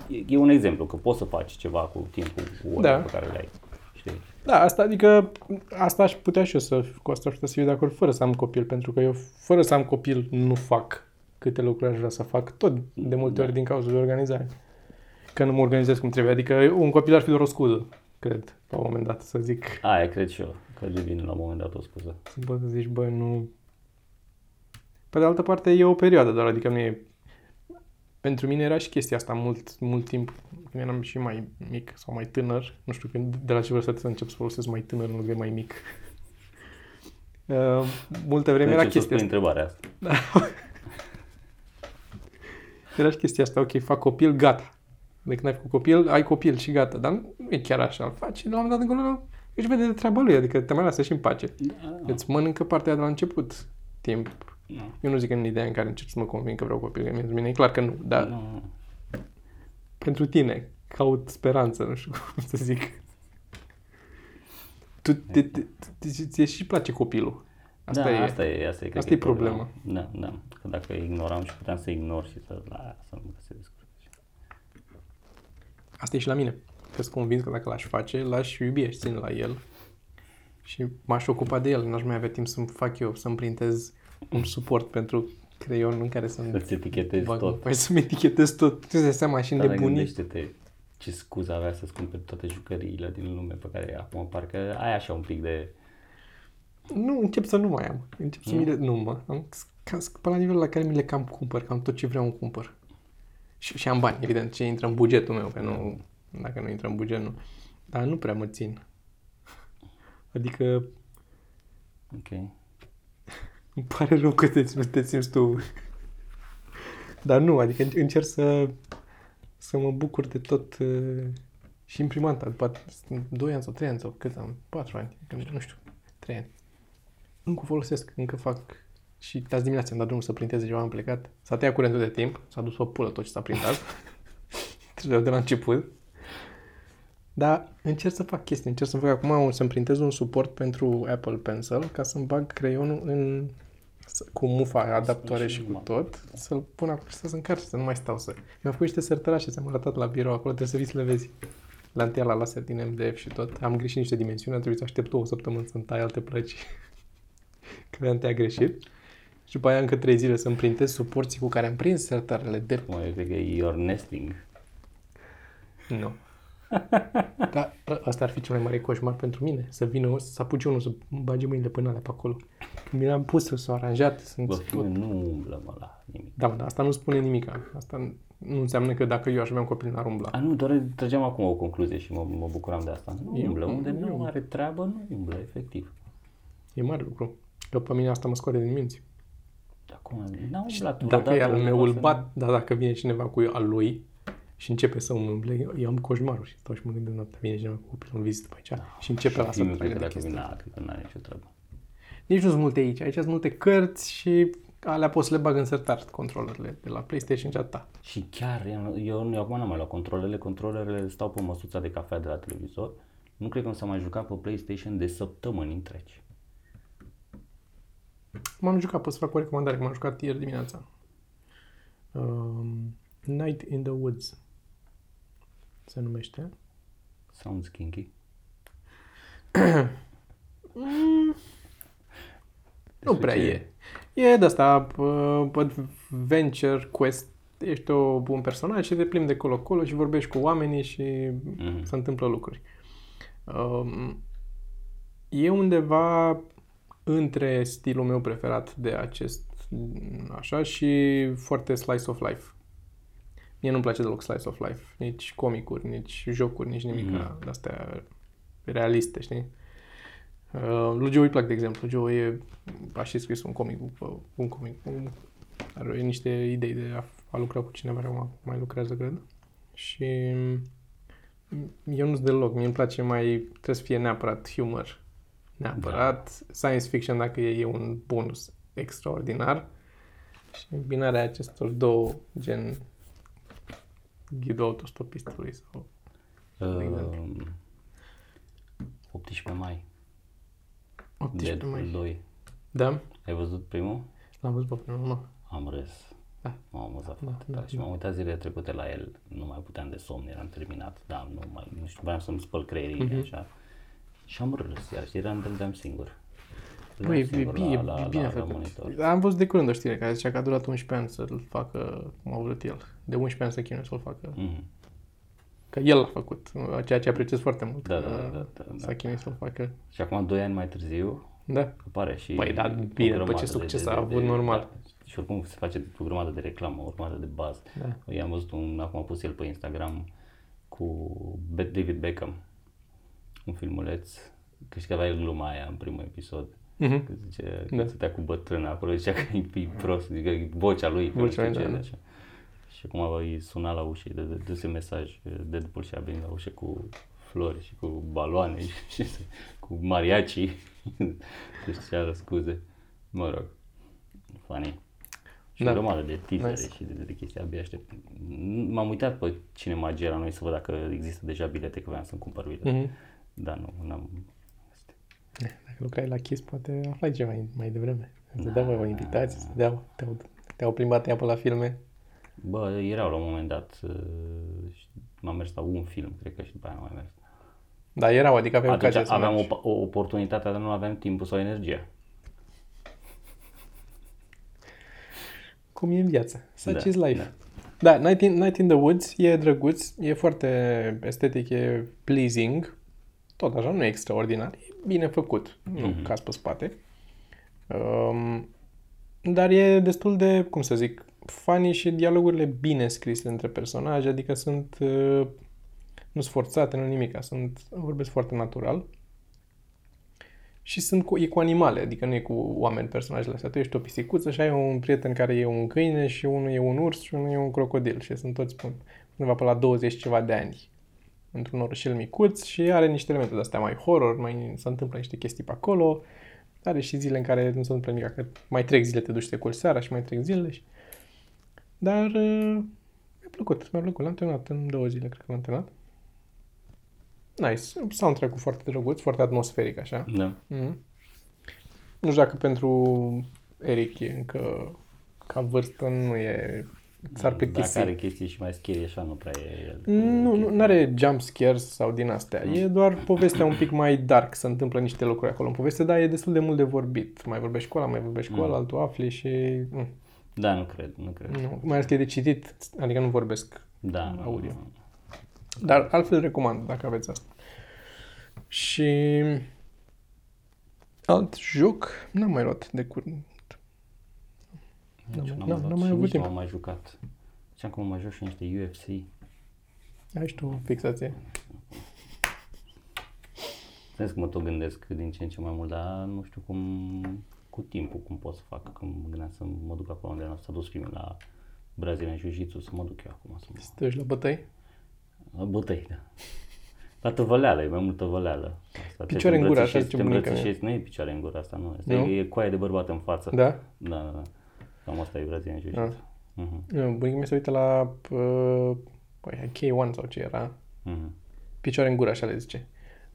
e, e un exemplu, că poți să faci ceva cu timpul, cu orele Da. pe care le ai. Știi? Da, asta adică, asta aș putea și eu să, cu asta aș putea să fiu de acord fără să am copil, pentru că eu fără să am copil nu fac câte lucruri aș vrea să fac, tot de multe Da. ori din cauza de organizare. Că nu mă organizez cum trebuie, adică un copil ar fi doar o scuză, cred, la un moment dat, să zic, Aia cred și eu, că devine la un moment dat o scuză. să poți să zici, bă, nu... Pe de altă parte, e o perioadă doar, adică nu e... Pentru mine era și chestia asta mult, mult timp, când eram și mai mic sau mai tânăr, nu știu când, de la ce vârstă să încep să folosesc mai tânăr în loc de mai mic. Uh, multă vreme era Încep să chestia spui asta. întrebarea asta. Era și chestia asta, ok, fac copil, gata. De când ai făcut copil, ai copil și gata. Dar nu e chiar așa, îl faci și la un moment dat încolo își vede de treaba lui, adică te mai lasă și în pace. Da, Îți mănâncă partea de la început timp. Da. Eu nu zic în ideea în care încerc să mă conving că vreau copil, că mie- mine e clar că nu, dar Nu, nu. pentru tine caut speranță, nu știu cum să zic. Tu, te, te, te, ție și place copilul. Asta da, e. asta e, asta e, cred asta că e problema. Da, da. Că dacă ignoram și puteam să ignor și să, la, să nu se descurce. Asta e și la mine. Că sunt convins că dacă l-aș face, l-aș iubi, aș ține la el și m-aș ocupa de el. N-aș mai avea timp să-mi fac eu, să-mi printez un suport pentru creion în care să-mi Să-ți etichetezi bag- tot. Păi să-mi etichetez tot. Tu îți dai seama și Dar nebunii. gândește-te ce scuză avea să-ți cumperi toate jucăriile din lume pe care acum parcă ai așa un pic de... Nu, încep să nu mai am. Încep să Nu? mi le... Nu, mă. Am cam, pe la nivelul la care mi le cam cumpăr. Cam tot ce vreau îmi cumpăr. Și, și am bani, evident, ce intră în bugetul meu, că nu... Dacă nu intră în buget, nu. Dar nu prea mă țin. Adică Ok. Îmi pare rău că te, te simți tu. Dar nu, adică înc- încerc să, să mă bucur de tot uh, și imprimanta. După 2 ani sau 3 ani sau cât am? 4 ani, că nu știu, 3 ani. Încă o folosesc, încă fac și azi dimineața am dat drumul să printeze ceva, am plecat. S-a tăiat curentul de timp, s-a dus pe pulă tot ce s-a printat. Trebuia de la început. Dar încerc să fac chestii, încerc să fac acum un, să-mi printez un suport pentru Apple Pencil ca să-mi bag creionul în să- cu mufa, adaptoare și și cu numai. tot, să-l pun acolo și să se încarce, să nu mai stau să... Mi-am făcut niște sertărașe, ți-am arătat la birou, acolo trebuie să vii să le vezi. Lantea la laser din MDF și tot. Am greșit niște dimensiuni, a trebuit să aștept o săptămână să-mi tai alte plăci. Că lantea a greșit. Și după aia încă trei zile să-mi printez suporții cu care am prins sertarele de... Cum eu cred că e your nesting. Nu. Dar ă- asta ar fi cel mai mare coșmar pentru mine. Să vină, o- să apuce unul să bage mâinile până alea pe acolo. Când mi le-am pus, s-au aranjat, sunt Bă, tot fine, nu umblă mă la nimic. Da, mă, dar asta nu spune nimic. Asta nu înseamnă că dacă eu aș avea un copil n-ar umbla. A, nu, doar trăgeam acum o concluzie și mă, mă bucuram de asta. Nu Eu- umblă, unde eu- nu are treabă, nu umblă, efectiv. E mare lucru. Că pe mine asta mă scoate din minți. Acum, n-am umblat Dacă e al meu, îl să- bat, dar dacă vine cineva cu al lui, și începe să umble, eu, eu am coșmaruri. Stau și mă gândesc noaptea, vine cineva cu copilul în vizită pe aici și începe la Primul, să cred că de dacă chestii. vine, da, cred că n-are nicio treabă. Nici nu sunt multe aici. Aici sunt multe cărți și alea poți să le bag în sertar controlerele de la PlayStation și atâta. Și chiar, eu, eu, eu acum n-am mai luat controlele, controlele stau pe măsuța de cafea de la televizor. Nu cred că nu s-a mai jucat pe PlayStation de săptămâni întregi. M-am jucat, pot să fac o recomandare, că m-am jucat ieri dimineața. Um, Night in the Woods se numește. Sounds kinky. Nu prea ce? e. E de asta, adventure, quest, ești o, un personaj și te plimbi de colo-colo și vorbești cu oamenii și Mhm. se întâmplă lucruri. Um, e undeva între stilul meu preferat de acest așa și foarte slice of life. Mie nu-mi place deloc slice of life, nici comicuri, nici jocuri, nici nimic Mhm. de astea realiste, știi? Uh, lui Joe îi plac, de exemplu. Joe e, a și scris un comic, uh, un comic, un, are niște idei de a, a lucra cu cineva care mai, mai lucrează, cred. Și mm, eu nu sunt deloc, mie îmi place mai, trebuie să fie neapărat humor. Neapărat. Science fiction, dacă e, e un bonus extraordinar. Și binarea acestor două, gen ghidul autostopistului sau... Uh, 18 mai. 18 Deadpool mai. 2. Da? Ai văzut primul? L-am văzut pe primul, nu. Am râs. Da. M-am amuzat Da, foarte da, tare și m-am uitat zilele trecute la el. Nu mai puteam de somn, eram terminat. Da, nu mai, nu știu, vreau să-mi spăl creierii Mhm. așa. Și am râs, iar și eram, dădeam singur. Dădeam Băi, e, singur bine, la, la, e bine la, la făcut. monitor. Am văzut de curând o știre care zicea că a durat 11 ani să-l facă cum a vrut el. De 11 ani să chinuie să-l facă. Mhm. Că el l-a făcut, ceea ce apreciez foarte mult. Da, că da, da, da, da. S-a chinuit să-l facă. Și acum, doi ani mai târziu, Da. apare și Păi, da, o bine, după grămadă ce succes de, a de, avut, de, normal. Da, și oricum se face o grămadă de reclamă, o grămadă de bază. Da. I-am văzut un, acum a pus el pe Instagram cu Be- David Beckham, un filmuleț, că știi că avea el gluma aia în primul episod. Mhm. Că zice că Da. stătea cu bătrâna acolo, zicea că e, e prost, zice că e vocea lui, că nu Vocea știu lui, ce, da, da. așa. Și acum îi suna la ușă, de, de, duse mesaj, Deadpool și a venit la ușă cu flori și cu baloane și, și cu mariachi, să-și ceară scuze. Mă rog, funny. Și Da. da. o grămadă de teasere Nice. și de, de, de chestii, abia aștept. M-am uitat pe Cinemagia la noi să văd dacă există deja bilete, că vreau să-mi cumpăr bilete. Mhm. Dar nu, n-am... Dacă lucrai la Kiss, poate aflai ceva mai devreme. Îți dădeau o invitație, să dau, te-au, te-au plimbat ea pe la filme. Bă, erau la un moment dat, uh, și m-am mers la un film, cred că și după aia nu am mai mers. Da, erau, adică aveai Atunci ocazia să aveam mergi. o, o oportunitate, dar nu aveam timpul sau energia. Cum e în viață. Such Da, is life. Da, Night in, Night in the Woods e drăguț, e foarte estetic, e pleasing, tot așa, nu e extraordinar, e bine făcut, nu Mhm. caz pe spate. Um, dar e destul de, cum să zic, funny și dialogurile bine scrise între personaje, adică sunt, uh, nu sunt forțate, nu nimic, sunt, vorbesc foarte natural. Și sunt cu, e cu animale, adică nu e cu oameni personajele astea. Tu ești o pisicuță și ai un prieten care e un câine și unul e un urs și unul e un crocodil și sunt toți până, undeva pe la 20 ceva de ani într-un orășel micuț și are niște elemente de astea mai horror, mai se întâmplă niște chestii pe acolo. Are și zile în care nu se întâmplă nimic, că mai trec zile, te duci să te culci seara și mai trec zile. Și... Dar uh, mi-a plăcut, mi-a plăcut. L-am terminat în două zile, cred că l-am terminat. Nice. Soundtrack-ul foarte drăguț, foarte atmosferic, așa. Da. Mm. Nu știu dacă pentru Eric e încă ca vârstă nu e... S-ar plictisi. Dacă are chestii și mai scary, așa nu prea e el. Nu, nu are jump scares sau din astea. E doar povestea un pic mai dark, se întâmplă niște lucruri acolo în poveste, dar e destul de mult de vorbit. Mai vorbești cu ăla, mai vorbești cu ăla, altul afli și... Mm, Da, nu cred, nu cred. nu. Mai ales că e de citit, adică nu vorbesc. Da, nu, Audio. nu. Dar altfel recomand dacă aveți asta. Și... Alt joc n-am mai luat de curând. Nici N-am- n-am n-am- luat n-am mai și avut nici timp. nu am mai jucat. Ziceam că mă mai joc și niște UFC. Ai și tu o fixație. Trebuie că mă tot gândesc din ce în ce mai mult, dar nu știu cum, cu timpul, cum pot să fac. Că mă gândeam să mă duc acolo unde s-a dus primul la Brazilian Jiu-Jitsu să mă duc eu acum să mă... Să te duci la bătăi? La bătăi, da. La tăvăleală, e mai multă văleală. Asta te Picioare în gură, așa îmbrățișezi- zice te bunica mea. îmbrățișezi, Nu e picioare în gură, asta nu. Asta Nu? e, e coaie de bărbat în față. Da? Da, da, da. Cam asta e Brazilian Jiu-Jitsu. Ah. Mhm, Nu, bunica mea se uită la uh, păi, K1 sau ce era. mhm. Picioare în gură, așa le zice.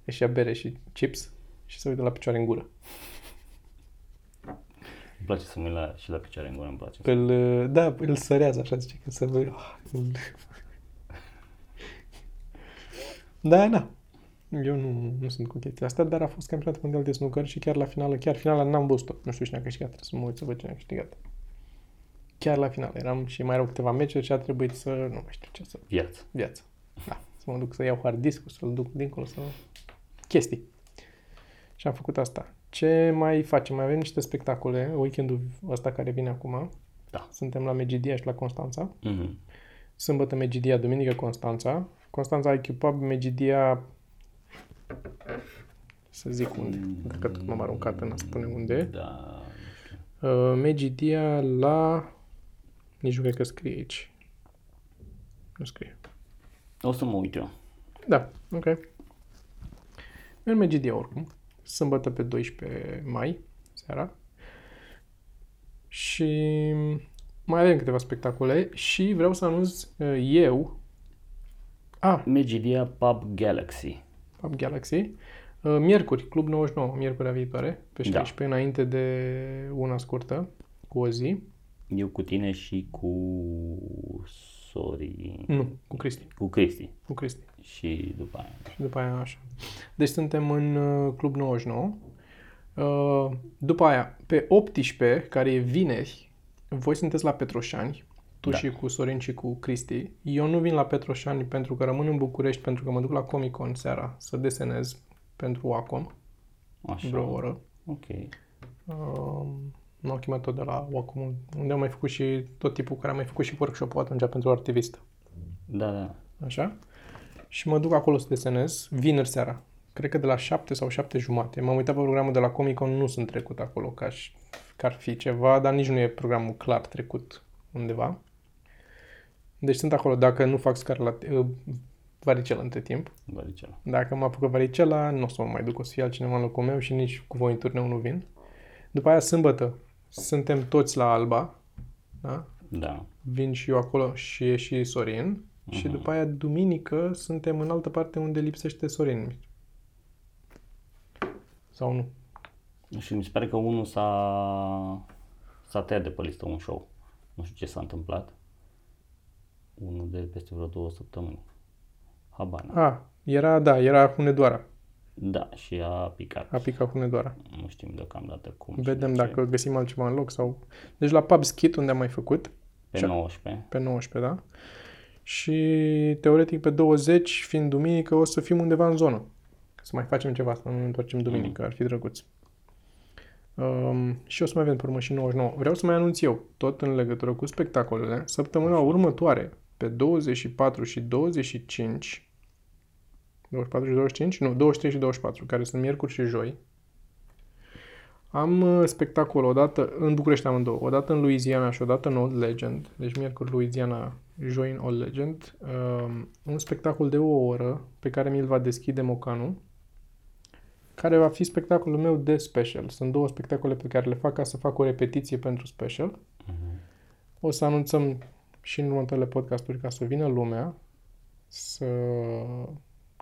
Își ia bere și chips și se uită la picioare în gură. Îmi place să mă uit la, și la picioare în gură, îmi place. Pe îl, uh, da, îl sărează, așa zice, că să vă... Ah, îl- Da, da. Eu nu, nu sunt cu chestia asta, dar a fost campionat mondial de snooker și chiar la finală, chiar finala n-am văzut-o. Nu știu cine a câștigat, trebuie să mă uit să văd cine a câștigat. Chiar la final eram și mai erau câteva meciuri și a trebuit să, nu mai știu ce să, Viață. viață. Da, să mă duc să iau hard disk să-l duc dincolo, să... chestii. Și am făcut asta. Ce mai facem? Mai avem niște spectacole, weekendul ăsta care vine acum. Da. Suntem la Megidia și la Constanța. Mhm. Sâmbătă Megidia, duminică Constanța. Constanța IQ Pub, Megidia... Să zic unde. Că tot m-am aruncat în a spune unde. Da, nu știu. Uh, Megidia la... Nici nu cred că scrie aici. Nu scrie. O să mă uit eu. Da, ok. În Megidia oricum. Sâmbătă pe 12 mai, seara. Și mai avem câteva spectacole și vreau să anunț uh, eu a, Megidia Pub Galaxy. Pub Galaxy. Uh, Miercuri, Club 99, miercurea viitoare, pe Da. 16, înainte de una scurtă, cu o zi. Eu cu tine și cu Sori, Nu, cu Cristi. cu Cristi. Cu Cristi. Și după aia. Și după aia așa. Deci suntem în uh, Club 99. Uh, după aia, pe 18, care e vineri, voi sunteți la Petroșani, tu Da. și cu Sorin și cu Cristi. Eu nu vin la Petroșani pentru că rămân în București, pentru că mă duc la Comic Con seara să desenez pentru Wacom, Așa. vreo oră. Ok. Uh, m-au chemat tot de la Wacom, unde am mai făcut și tot tipul care am mai făcut și workshop-ul atunci pentru artivist. Da, da. Așa? Și mă duc acolo să desenez, vineri seara. Cred că de la 7 sau 7 jumate. M-am uitat pe programul de la Comic Con, nu sunt trecut acolo ca, și, că ar fi ceva, dar nici nu e programul clar trecut undeva. Deci sunt acolo. Dacă nu fac scară la uh, varicelă între timp, Varicela. dacă mă apucă varicela, nu o să mă mai duc, o să fie altcineva în locul meu și nici cu voi în turneu nu vin. După aia, sâmbătă, suntem toți la Alba, da? Da. vin și eu acolo și e și Sorin. Uh-huh. Și după aia, duminică, suntem în altă parte unde lipsește Sorin. Sau nu? Și mi se pare că unul s-a, s-a tăiat de pe listă, un show. Nu știu ce s-a întâmplat. Unul de peste vreo două săptămâni. Habar n-am. A, era, da, era Hunedoara. Da, și a picat. A picat Hunedoara. Nu știm deocamdată cum. și Vedem de ce. dacă găsim altceva în loc sau... Deci la Pub Skit, unde am mai făcut, Pe Ce- 19. pe 19, da? Și teoretic pe 20, fiind duminică, o să fim undeva în zonă. Să mai facem ceva, să nu ne întoarcem duminică, ar fi drăguț. Um, și o să mai avem pe urmă și 99. Vreau să mai anunț eu, tot în legătură cu spectacolele, săptămâna următoare, pe 24 și 25, 24 și 25? Nu, 23 și 24, care sunt miercuri și joi. Am uh, spectacol odată în București amândouă, odată în Louisiana și odată în Old Legend, deci miercuri Louisiana, joi în Old Legend, um, un spectacol de o oră pe care mi-l va deschide Mocanu, care va fi spectacolul meu de special. Sunt două spectacole pe care le fac ca să fac o repetiție pentru special. O să anunțăm și în următoarele podcasturi ca să vină lumea, să...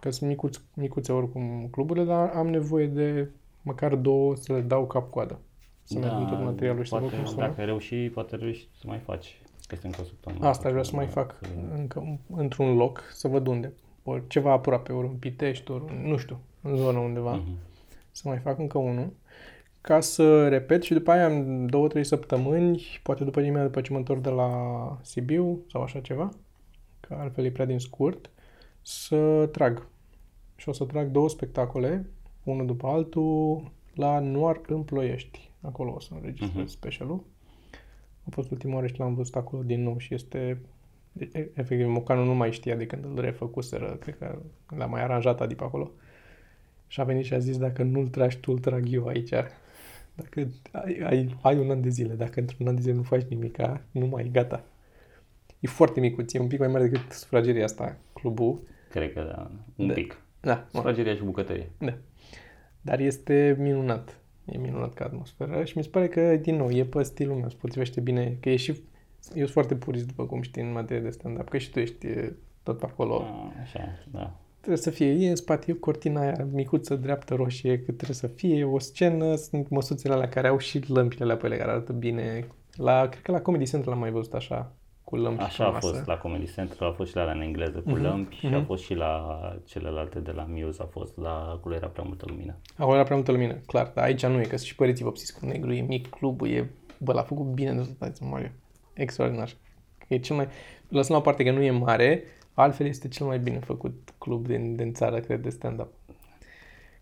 că sunt micuț, micuțe oricum cluburile, dar am nevoie de măcar două să le dau cap-coadă. Să da, merg tot materialul și să văd poate, cum sună. Dacă reuși, poate reuși să mai faci peste încă o săptămână. Asta vreau să mai fac încă într-un loc, să văd unde. Ori ceva aproape, ori în Pitești, ori în- nu știu, în zonă undeva. Mhm. Să mai fac încă unul. Ca să repet și după aia în două, trei săptămâni, poate după nimeni, după ce mă întorc de la Sibiu sau așa ceva, că altfel e prea din scurt, să trag. Și o să trag două spectacole, unul după altul, la Noir în Ploiești. Acolo o să înregistrez Mhm. specialul. A fost ultima oară și l-am văzut acolo din nou și este... e- e- Efectiv, Mocanu nu mai știa de când îl refăcuseră, cred că l-a mai aranjat Adi pe acolo. Și a venit și a zis, dacă nu-l tragi tu, îl trag eu aici. Dacă ai, ai, ai un an de zile, dacă într-un an de zile nu faci nimic, nu mai e gata. E foarte micuț, e un pic mai mare decât sufrageria asta, clubul. Cred că da, un Da. pic. Da, mă, Sufrageria și bucătărie. da. Dar este minunat. E minunat ca atmosferă și mi se pare că, din nou, e pe stilul meu, se potrivește bine, că e și... Eu sunt foarte purist, după cum știi, în materie de stand-up, că și tu ești e, tot pe acolo. Ah, Așa, da. Trebuie să fie, e în spate, e cortina aia micuță, dreaptă, roșie, cât trebuie să fie, o scenă, sunt măsuțele alea care au și lămpile alea pe ele, care arată bine. La, cred că la Comedy Central am mai văzut așa, cu lămpi Așa pe a masă. fost la Comedy Central, a fost și la alea în engleză cu Mhm, lămpi și a mhm. fost și la celelalte de la Muse, a fost la acolo era prea multă lumină. Acolo era prea multă lumină, clar, dar aici nu e, că și părinții vopsiți cu negru, e mic, clubul e, bă, l-a făcut bine de tot, Mario. Extraordinar. E cel mai, lăsăm la o parte că nu e mare, altfel este cel mai bine făcut club din, din țară, cred, de stand-up.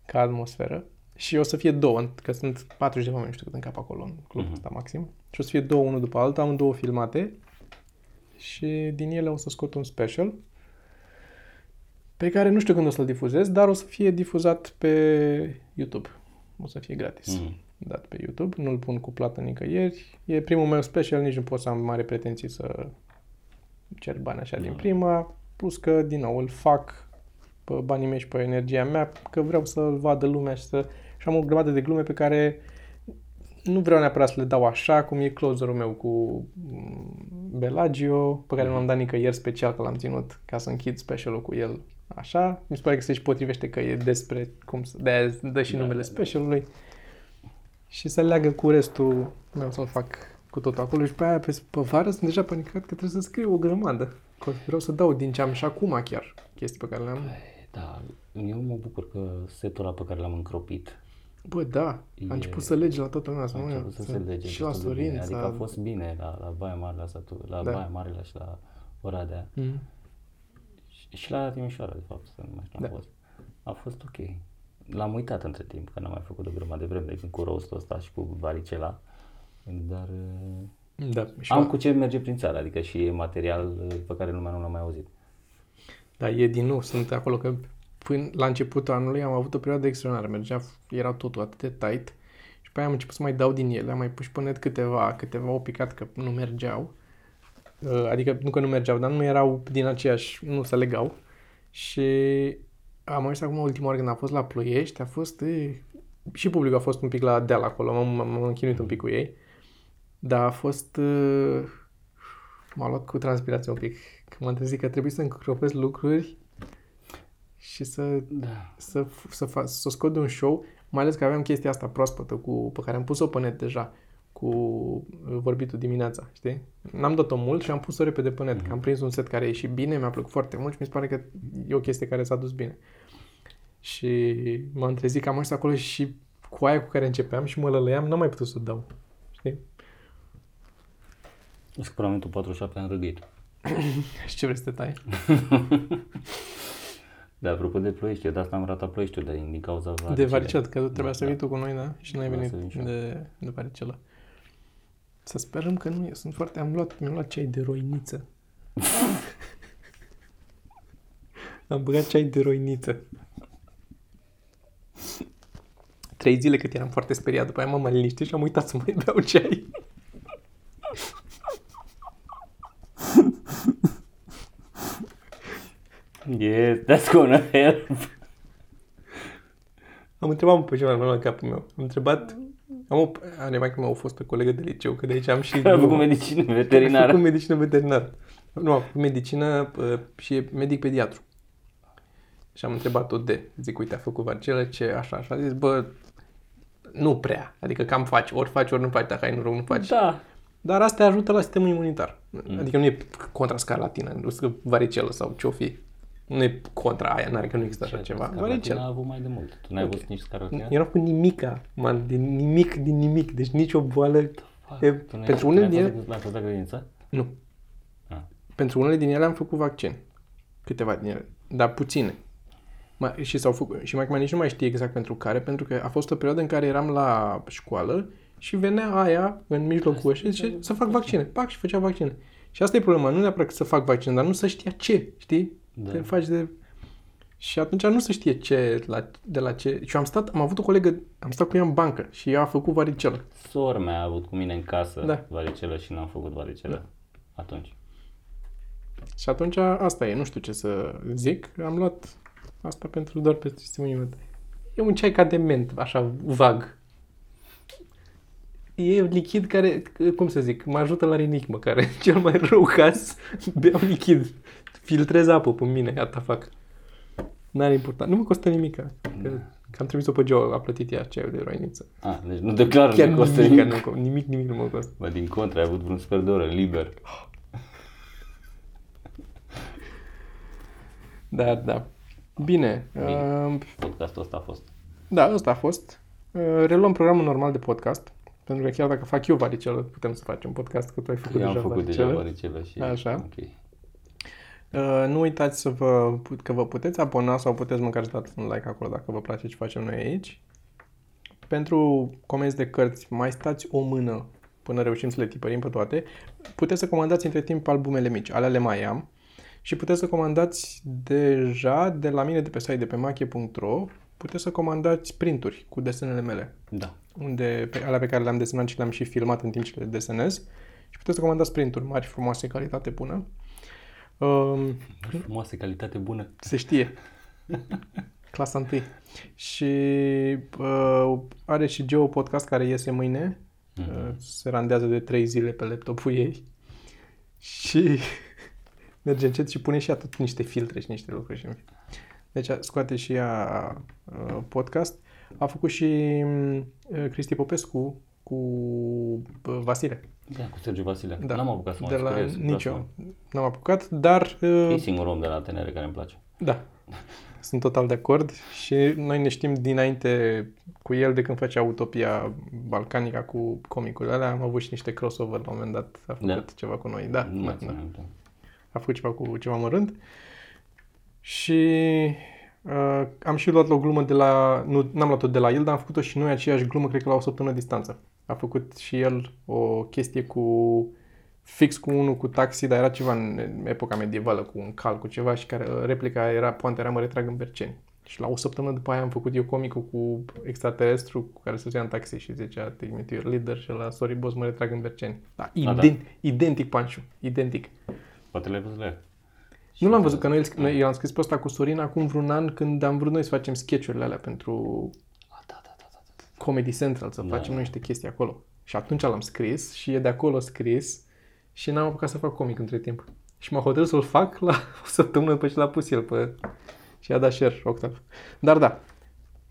Ca atmosferă. Și o să fie două, că sunt 40 de oameni, nu știu cât în cap acolo, în clubul Mhm. ăsta maxim. Și o să fie două, unul după alta, am două filmate și din ele o să scot un special pe care nu știu când o să-l difuzez, dar o să fie difuzat pe YouTube. O să fie gratis Mm. dat pe YouTube, nu-l pun cu plată nicăieri. E primul meu special, nici nu pot să am mare pretenții să cer bani așa din Da. prima, plus că, din nou, îl fac pe banii mei și pe energia mea, că vreau să-l vadă lumea și să... Și am o grămadă de glume pe care nu vreau neapărat să le dau așa, cum e closerul meu cu mm, Belagio, pe care nu l-am dat nicăieri special, că l-am ținut ca să închid specialul cu el așa. Mi se pare că se și potrivește că e despre cum să... de dă și Da, numele da, da. specialului și să leagă cu restul meu să-l fac cu tot acolo și pe aia pe, pe vară sunt deja panicat că trebuie să scriu o grămadă. Că vreau să dau din ce am și acum chiar chestii pe care le-am. Da, eu mă bucur că setul ăla pe care l-am încropit Bă, da, a E- început să lege la toată lumea. să a nu- început să să- se lege Și la destul de bine. Sorin. Adică a fost bine la, la Baia Mare, la, satu, la Da. Baia Mare la, și la Oradea. Mm. Și, și la Timișoara, de fapt, să nu mai știu, Da. a fost. A fost ok. L-am uitat între timp, că n-am mai făcut de grămadă de vreme, de când cu roastul ăsta și cu varicela. Dar uh, Da, și am la- cu ce merge prin țară, adică și e material uh, pe care lumea nu l-a mai auzit. Da, e din nou, sunt acolo că până la începutul anului am avut o perioadă extraordinară, mergea, era totul atât de tight și pe aia am început să mai dau din ele, am mai pus și pe net câteva, câteva au picat că nu mergeau, Uh, adică nu că nu mergeau, dar nu erau din aceeași, nu se legau. Și am ajuns acum ultima oară când am fost la Ploiești, a fost, e, și publicul a fost un pic la deal acolo, m-am, m-am m-am închinuit un pic cu ei, dar a fost, uh, m-a luat cu transpirație un pic, că m-am trezit că trebuie să încropesc lucruri și să, Da. să, să, fac, să o scot de un show, mai ales că aveam chestia asta proaspătă cu, pe care am pus-o pe net deja, cu uh, vorbitul dimineața, știi? N-am dat-o mult și am pus-o repede pe net, că am prins un set care a ieșit bine, mi-a plăcut foarte mult și mi se pare că e o chestie care s-a dus bine. Și m-am trezit că am ajuns acolo și cu aia cu care începeam și mă lălăiam, n-am mai putut să o dau. Știi? Scurammentul 47 am răgăit. Și ce vrei să te tai? Da, apropo de ploiești, eu de asta am ratat ploieștiul, dar din, din cauza De varicelei. varicel, că trebuia Da, să da. vii tu cu noi, da? Și n-ai Trebuia venit să vin și eu. de, de varicelă. Să sperăm că nu e. Sunt foarte... Am luat, mi-am luat ceai de roiniță. am băgat ceai de roiniță. Trei zile cât eram foarte speriat, după aia m-am mai liniștit și am uitat să mai beau ceai. Yes, that's gonna help. Am întrebat pe cineva la capul meu. Am întrebat... Am o... Are mai că a fost o colegă de liceu, că de aici am și... Care a făcut medicină A veterinară. făcut medicină veterinară. Nu, a făcut medicină uh, și e medic pediatru. Și am întrebat-o de, zic, uite, a făcut varicele, ce așa, așa. A zis, bă, nu prea. Adică cam faci, ori faci, ori nu faci, dacă ai noroc, nu faci. Da. Dar asta ajută la sistemul imunitar. Adică nu e contra scarlatină, nu știu, varicelă sau ce-o fi. Nu e contra aia, n-are că nu există așa ceva. Scarlatina Varicelă. a avut mai de mult. Tu n-ai văzut nici scarlatina? Eu n-am făcut nimica, man, din nimic, din nimic. Deci nicio boală. E, Tu n-ai- pentru n-ai unele din fost ele, la- La fost la grădiniță? nu. Ah. Pentru unele din ele am făcut vaccin. Câteva din ele. Dar puține. Ma, și s-au făcut. Și mai acum nici nu mai știe exact pentru care, pentru că a fost o perioadă în care eram la școală și venea aia în mijlocul și zice să fac vaccine. Pac și făcea vaccine. Și asta e problema. Nu neapărat că să fac vaccin, dar nu să știa ce, știi? Da. Te faci de... Și atunci nu se știe ce, la, de la ce... Și am stat, am avut o colegă, am stat cu ea în bancă și ea a făcut varicelă. Sora mea a avut cu mine în casă Da. varicelă și n-am făcut varicelă atunci. Și atunci asta e, nu știu ce să zic. Am luat asta pentru doar pentru testimoniul tăi. E un ceai ca de ment, așa, vag. E lichid care, cum să zic, mă ajută la rinic măcar. Cel mai rău caz, beau lichid. Filtrez apă pe mine, gata, fac. N-are important. Nu mă costă nimic. Că, că am trimis-o pe Joe, a plătit ea ceaiul de roiniță. Ah, deci nu declar Chiar nu costă nimic, nimic. nu, nimic, nimic nu mă costă. Bă, din contră, ai avut vreun sfert de oră liber. Da, da. Bine. Bine. Uh, Podcastul ăsta a fost. da, ăsta a fost. Uh, reluăm programul normal de podcast. Pentru că chiar dacă fac eu varicelă, putem să facem podcast, că tu ai făcut Eu am deja făcut deja varicelă. varicele și... Așa. Ok. Uh, nu uitați să vă, că vă puteți abona sau puteți măcar să dați un like acolo dacă vă place ce facem noi aici. Pentru comenzi de cărți, mai stați o mână până reușim să le tipărim pe toate. Puteți să comandați între timp albumele mici, alea le mai am. Și puteți să comandați deja de la mine de pe site de pe mache.ro puteți să comandați printuri cu desenele mele Da. unde, pe, alea pe care le-am desenat și le-am și filmat în timp ce le desenez. Și puteți să comandați printuri mari, frumoase, calitate bună. Um, Frumoasă, calitate bună. se știe. Clasa 1. Și uh, are și Geo podcast care iese mâine. Uh, se randează de 3 zile pe laptopul ei. Și merge încet și pune și ea tot niște filtre și niște lucruri. Și în fine. deci scoate și ea uh, podcast. A făcut și uh, Cristi Popescu cu uh, Vasile. Da, cu Sergiu Vasile. Da. N-am apucat să mă de la scriez, vreau nicio. să- N-am apucat, dar uh, E singurul om de la TNR care îmi place. Da, sunt total de acord și noi ne știm dinainte cu el de când făcea Utopia Balcanica cu comicurile alea. Am avut și niște crossover la un moment dat, a făcut Da? ceva cu noi. Da, Nu da, mai țin da. minte. a făcut ceva cu ceva mărunt. Și uh, am și luat o glumă de la, nu, n-am luat-o de la el, dar am făcut-o și noi aceeași glumă, cred că la o săptămână distanță. A făcut și el o chestie cu fix cu unul cu taxi, dar era ceva în epoca medievală, cu un cal, cu ceva și care replica era, poate era mă retrag în Berceni. Și la o săptămână după aia am făcut eu comicul cu extraterestru cu care se în taxi și zicea take me to your leader și la sorry boss mă retrag în Berceni. Da, da. ident, identic Panciu, identic. Poate le-ai văzut la el. Nu l-am văzut, că noi, noi eu am scris pe ăsta cu Sorin acum vreun an când am vrut noi să facem sketch-urile alea pentru Ah, da, da, da, da. da. Comedy Central, să Da, facem da. noi niște chestii acolo. Și atunci l-am scris și e de acolo scris și n-am apucat să fac comic între timp. Și m-a hotărât să-l fac la o săptămână după ce l-a pus el pe... Și a dat share Octav. Dar da,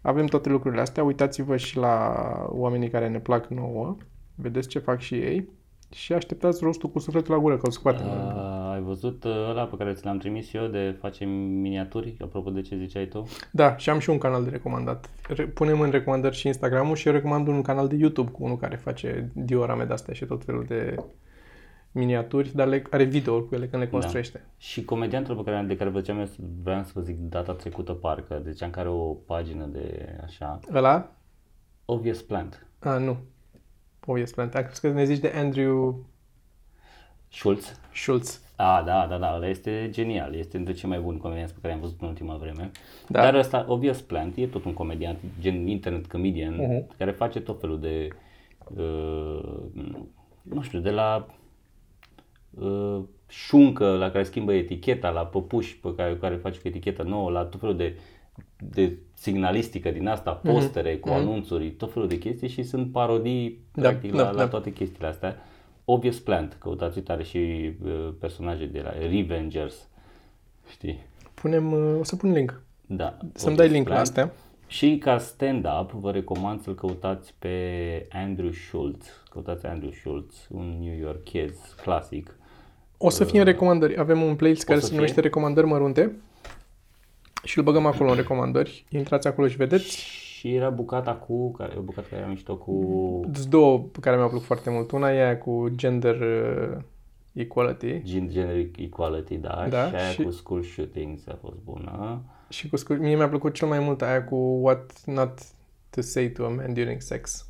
avem toate lucrurile astea. Uitați-vă și la oamenii care ne plac nouă. Vedeți ce fac și ei. Și așteptați rostul cu sufletul la gură, că îl scoatem. Uh, ai văzut uh, ăla pe care ți l-am trimis eu de facem miniaturi, apropo de ce ziceai tu? Da, și am și un canal de recomandat. Re- punem în recomandări și Instagram-ul și eu recomand un canal de YouTube cu unul care face diorame de-astea și tot felul de miniaturi, dar le, are video cu ele când le construiește. Și comediantul pe care, de care vă ziceam eu, vreau să vă zic data trecută parcă, de ziceam că are o pagină de așa, Ăla? Obvious Plant. A, nu. Obvious Plant. Am crezut că ne zici de Andrew Schulz. Schulz. A, da, da, da, ăla este genial, este dintre cei mai buni comedianți pe care am văzut în ultima vreme. Da. Dar ăsta, Obvious Plant, e tot un comediant, gen internet comedian, Mhm. care face tot felul de, uh, nu știu, de la uh, șuncă la care schimbă eticheta, la păpuși pe care, care face cu etichetă nouă, la tot felul de, de signalistică din asta, Mhm. postere cu anunțuri, tot felul de chestii și sunt parodii Da, practic da, la, la da. toate chestiile astea. Obvious Plant, căutați tare și uh, personaje de la Revengers, știi? Punem, uh, o să pun link. Da. Să-mi Obvious dai link la Plant. astea. Și ca stand-up vă recomand să-l căutați pe Andrew Schultz. Căutați Andrew Schultz, un New Yorkez clasic. O să fie în recomandări. Avem un playlist care să se fie? numește Recomandări Mărunte și îl băgăm acolo în recomandări. Intrați acolo și vedeți. Și era bucata cu, care, o bucată care era mișto cu... Sunt două pe care mi-au plăcut foarte mult. Una e aia cu gender uh, equality Gen- Gender Equality, da, Da, și aia și- cu School Shootings a fost bună. și cu scu- mie mi-a plăcut cel mai mult aia cu what not to say to a man during sex.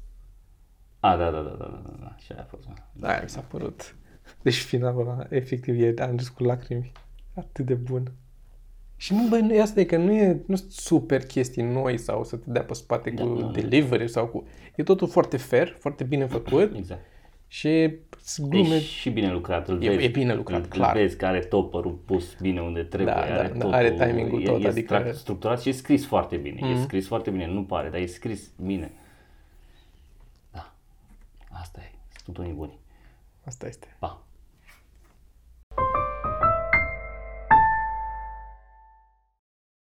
A, da, da, da, da, da, da, și aia a fost bună. Da, aia mi s-a părut. Deci finalul ăla, efectiv, e am râs cu lacrimi. Atât de bun. Și nu, băi, nu e asta, e că nu e nu sunt super chestii noi sau să te dea pe spate Da, cu nu, nu. delivery sau cu... E totul foarte fair, foarte bine făcut Exact. Și sunt glume... E și bine lucrat, îl E- vezi. e bine lucrat, îl, clar. Îl vezi că are topperul pus bine unde trebuie, Da, are, da, da, totul, are timingul e, tot, e adică- stra- structurat și e scris foarte bine. E scris foarte bine, nu pare, dar e scris bine. Da, asta e, sunt unii buni. Asta este. Pa!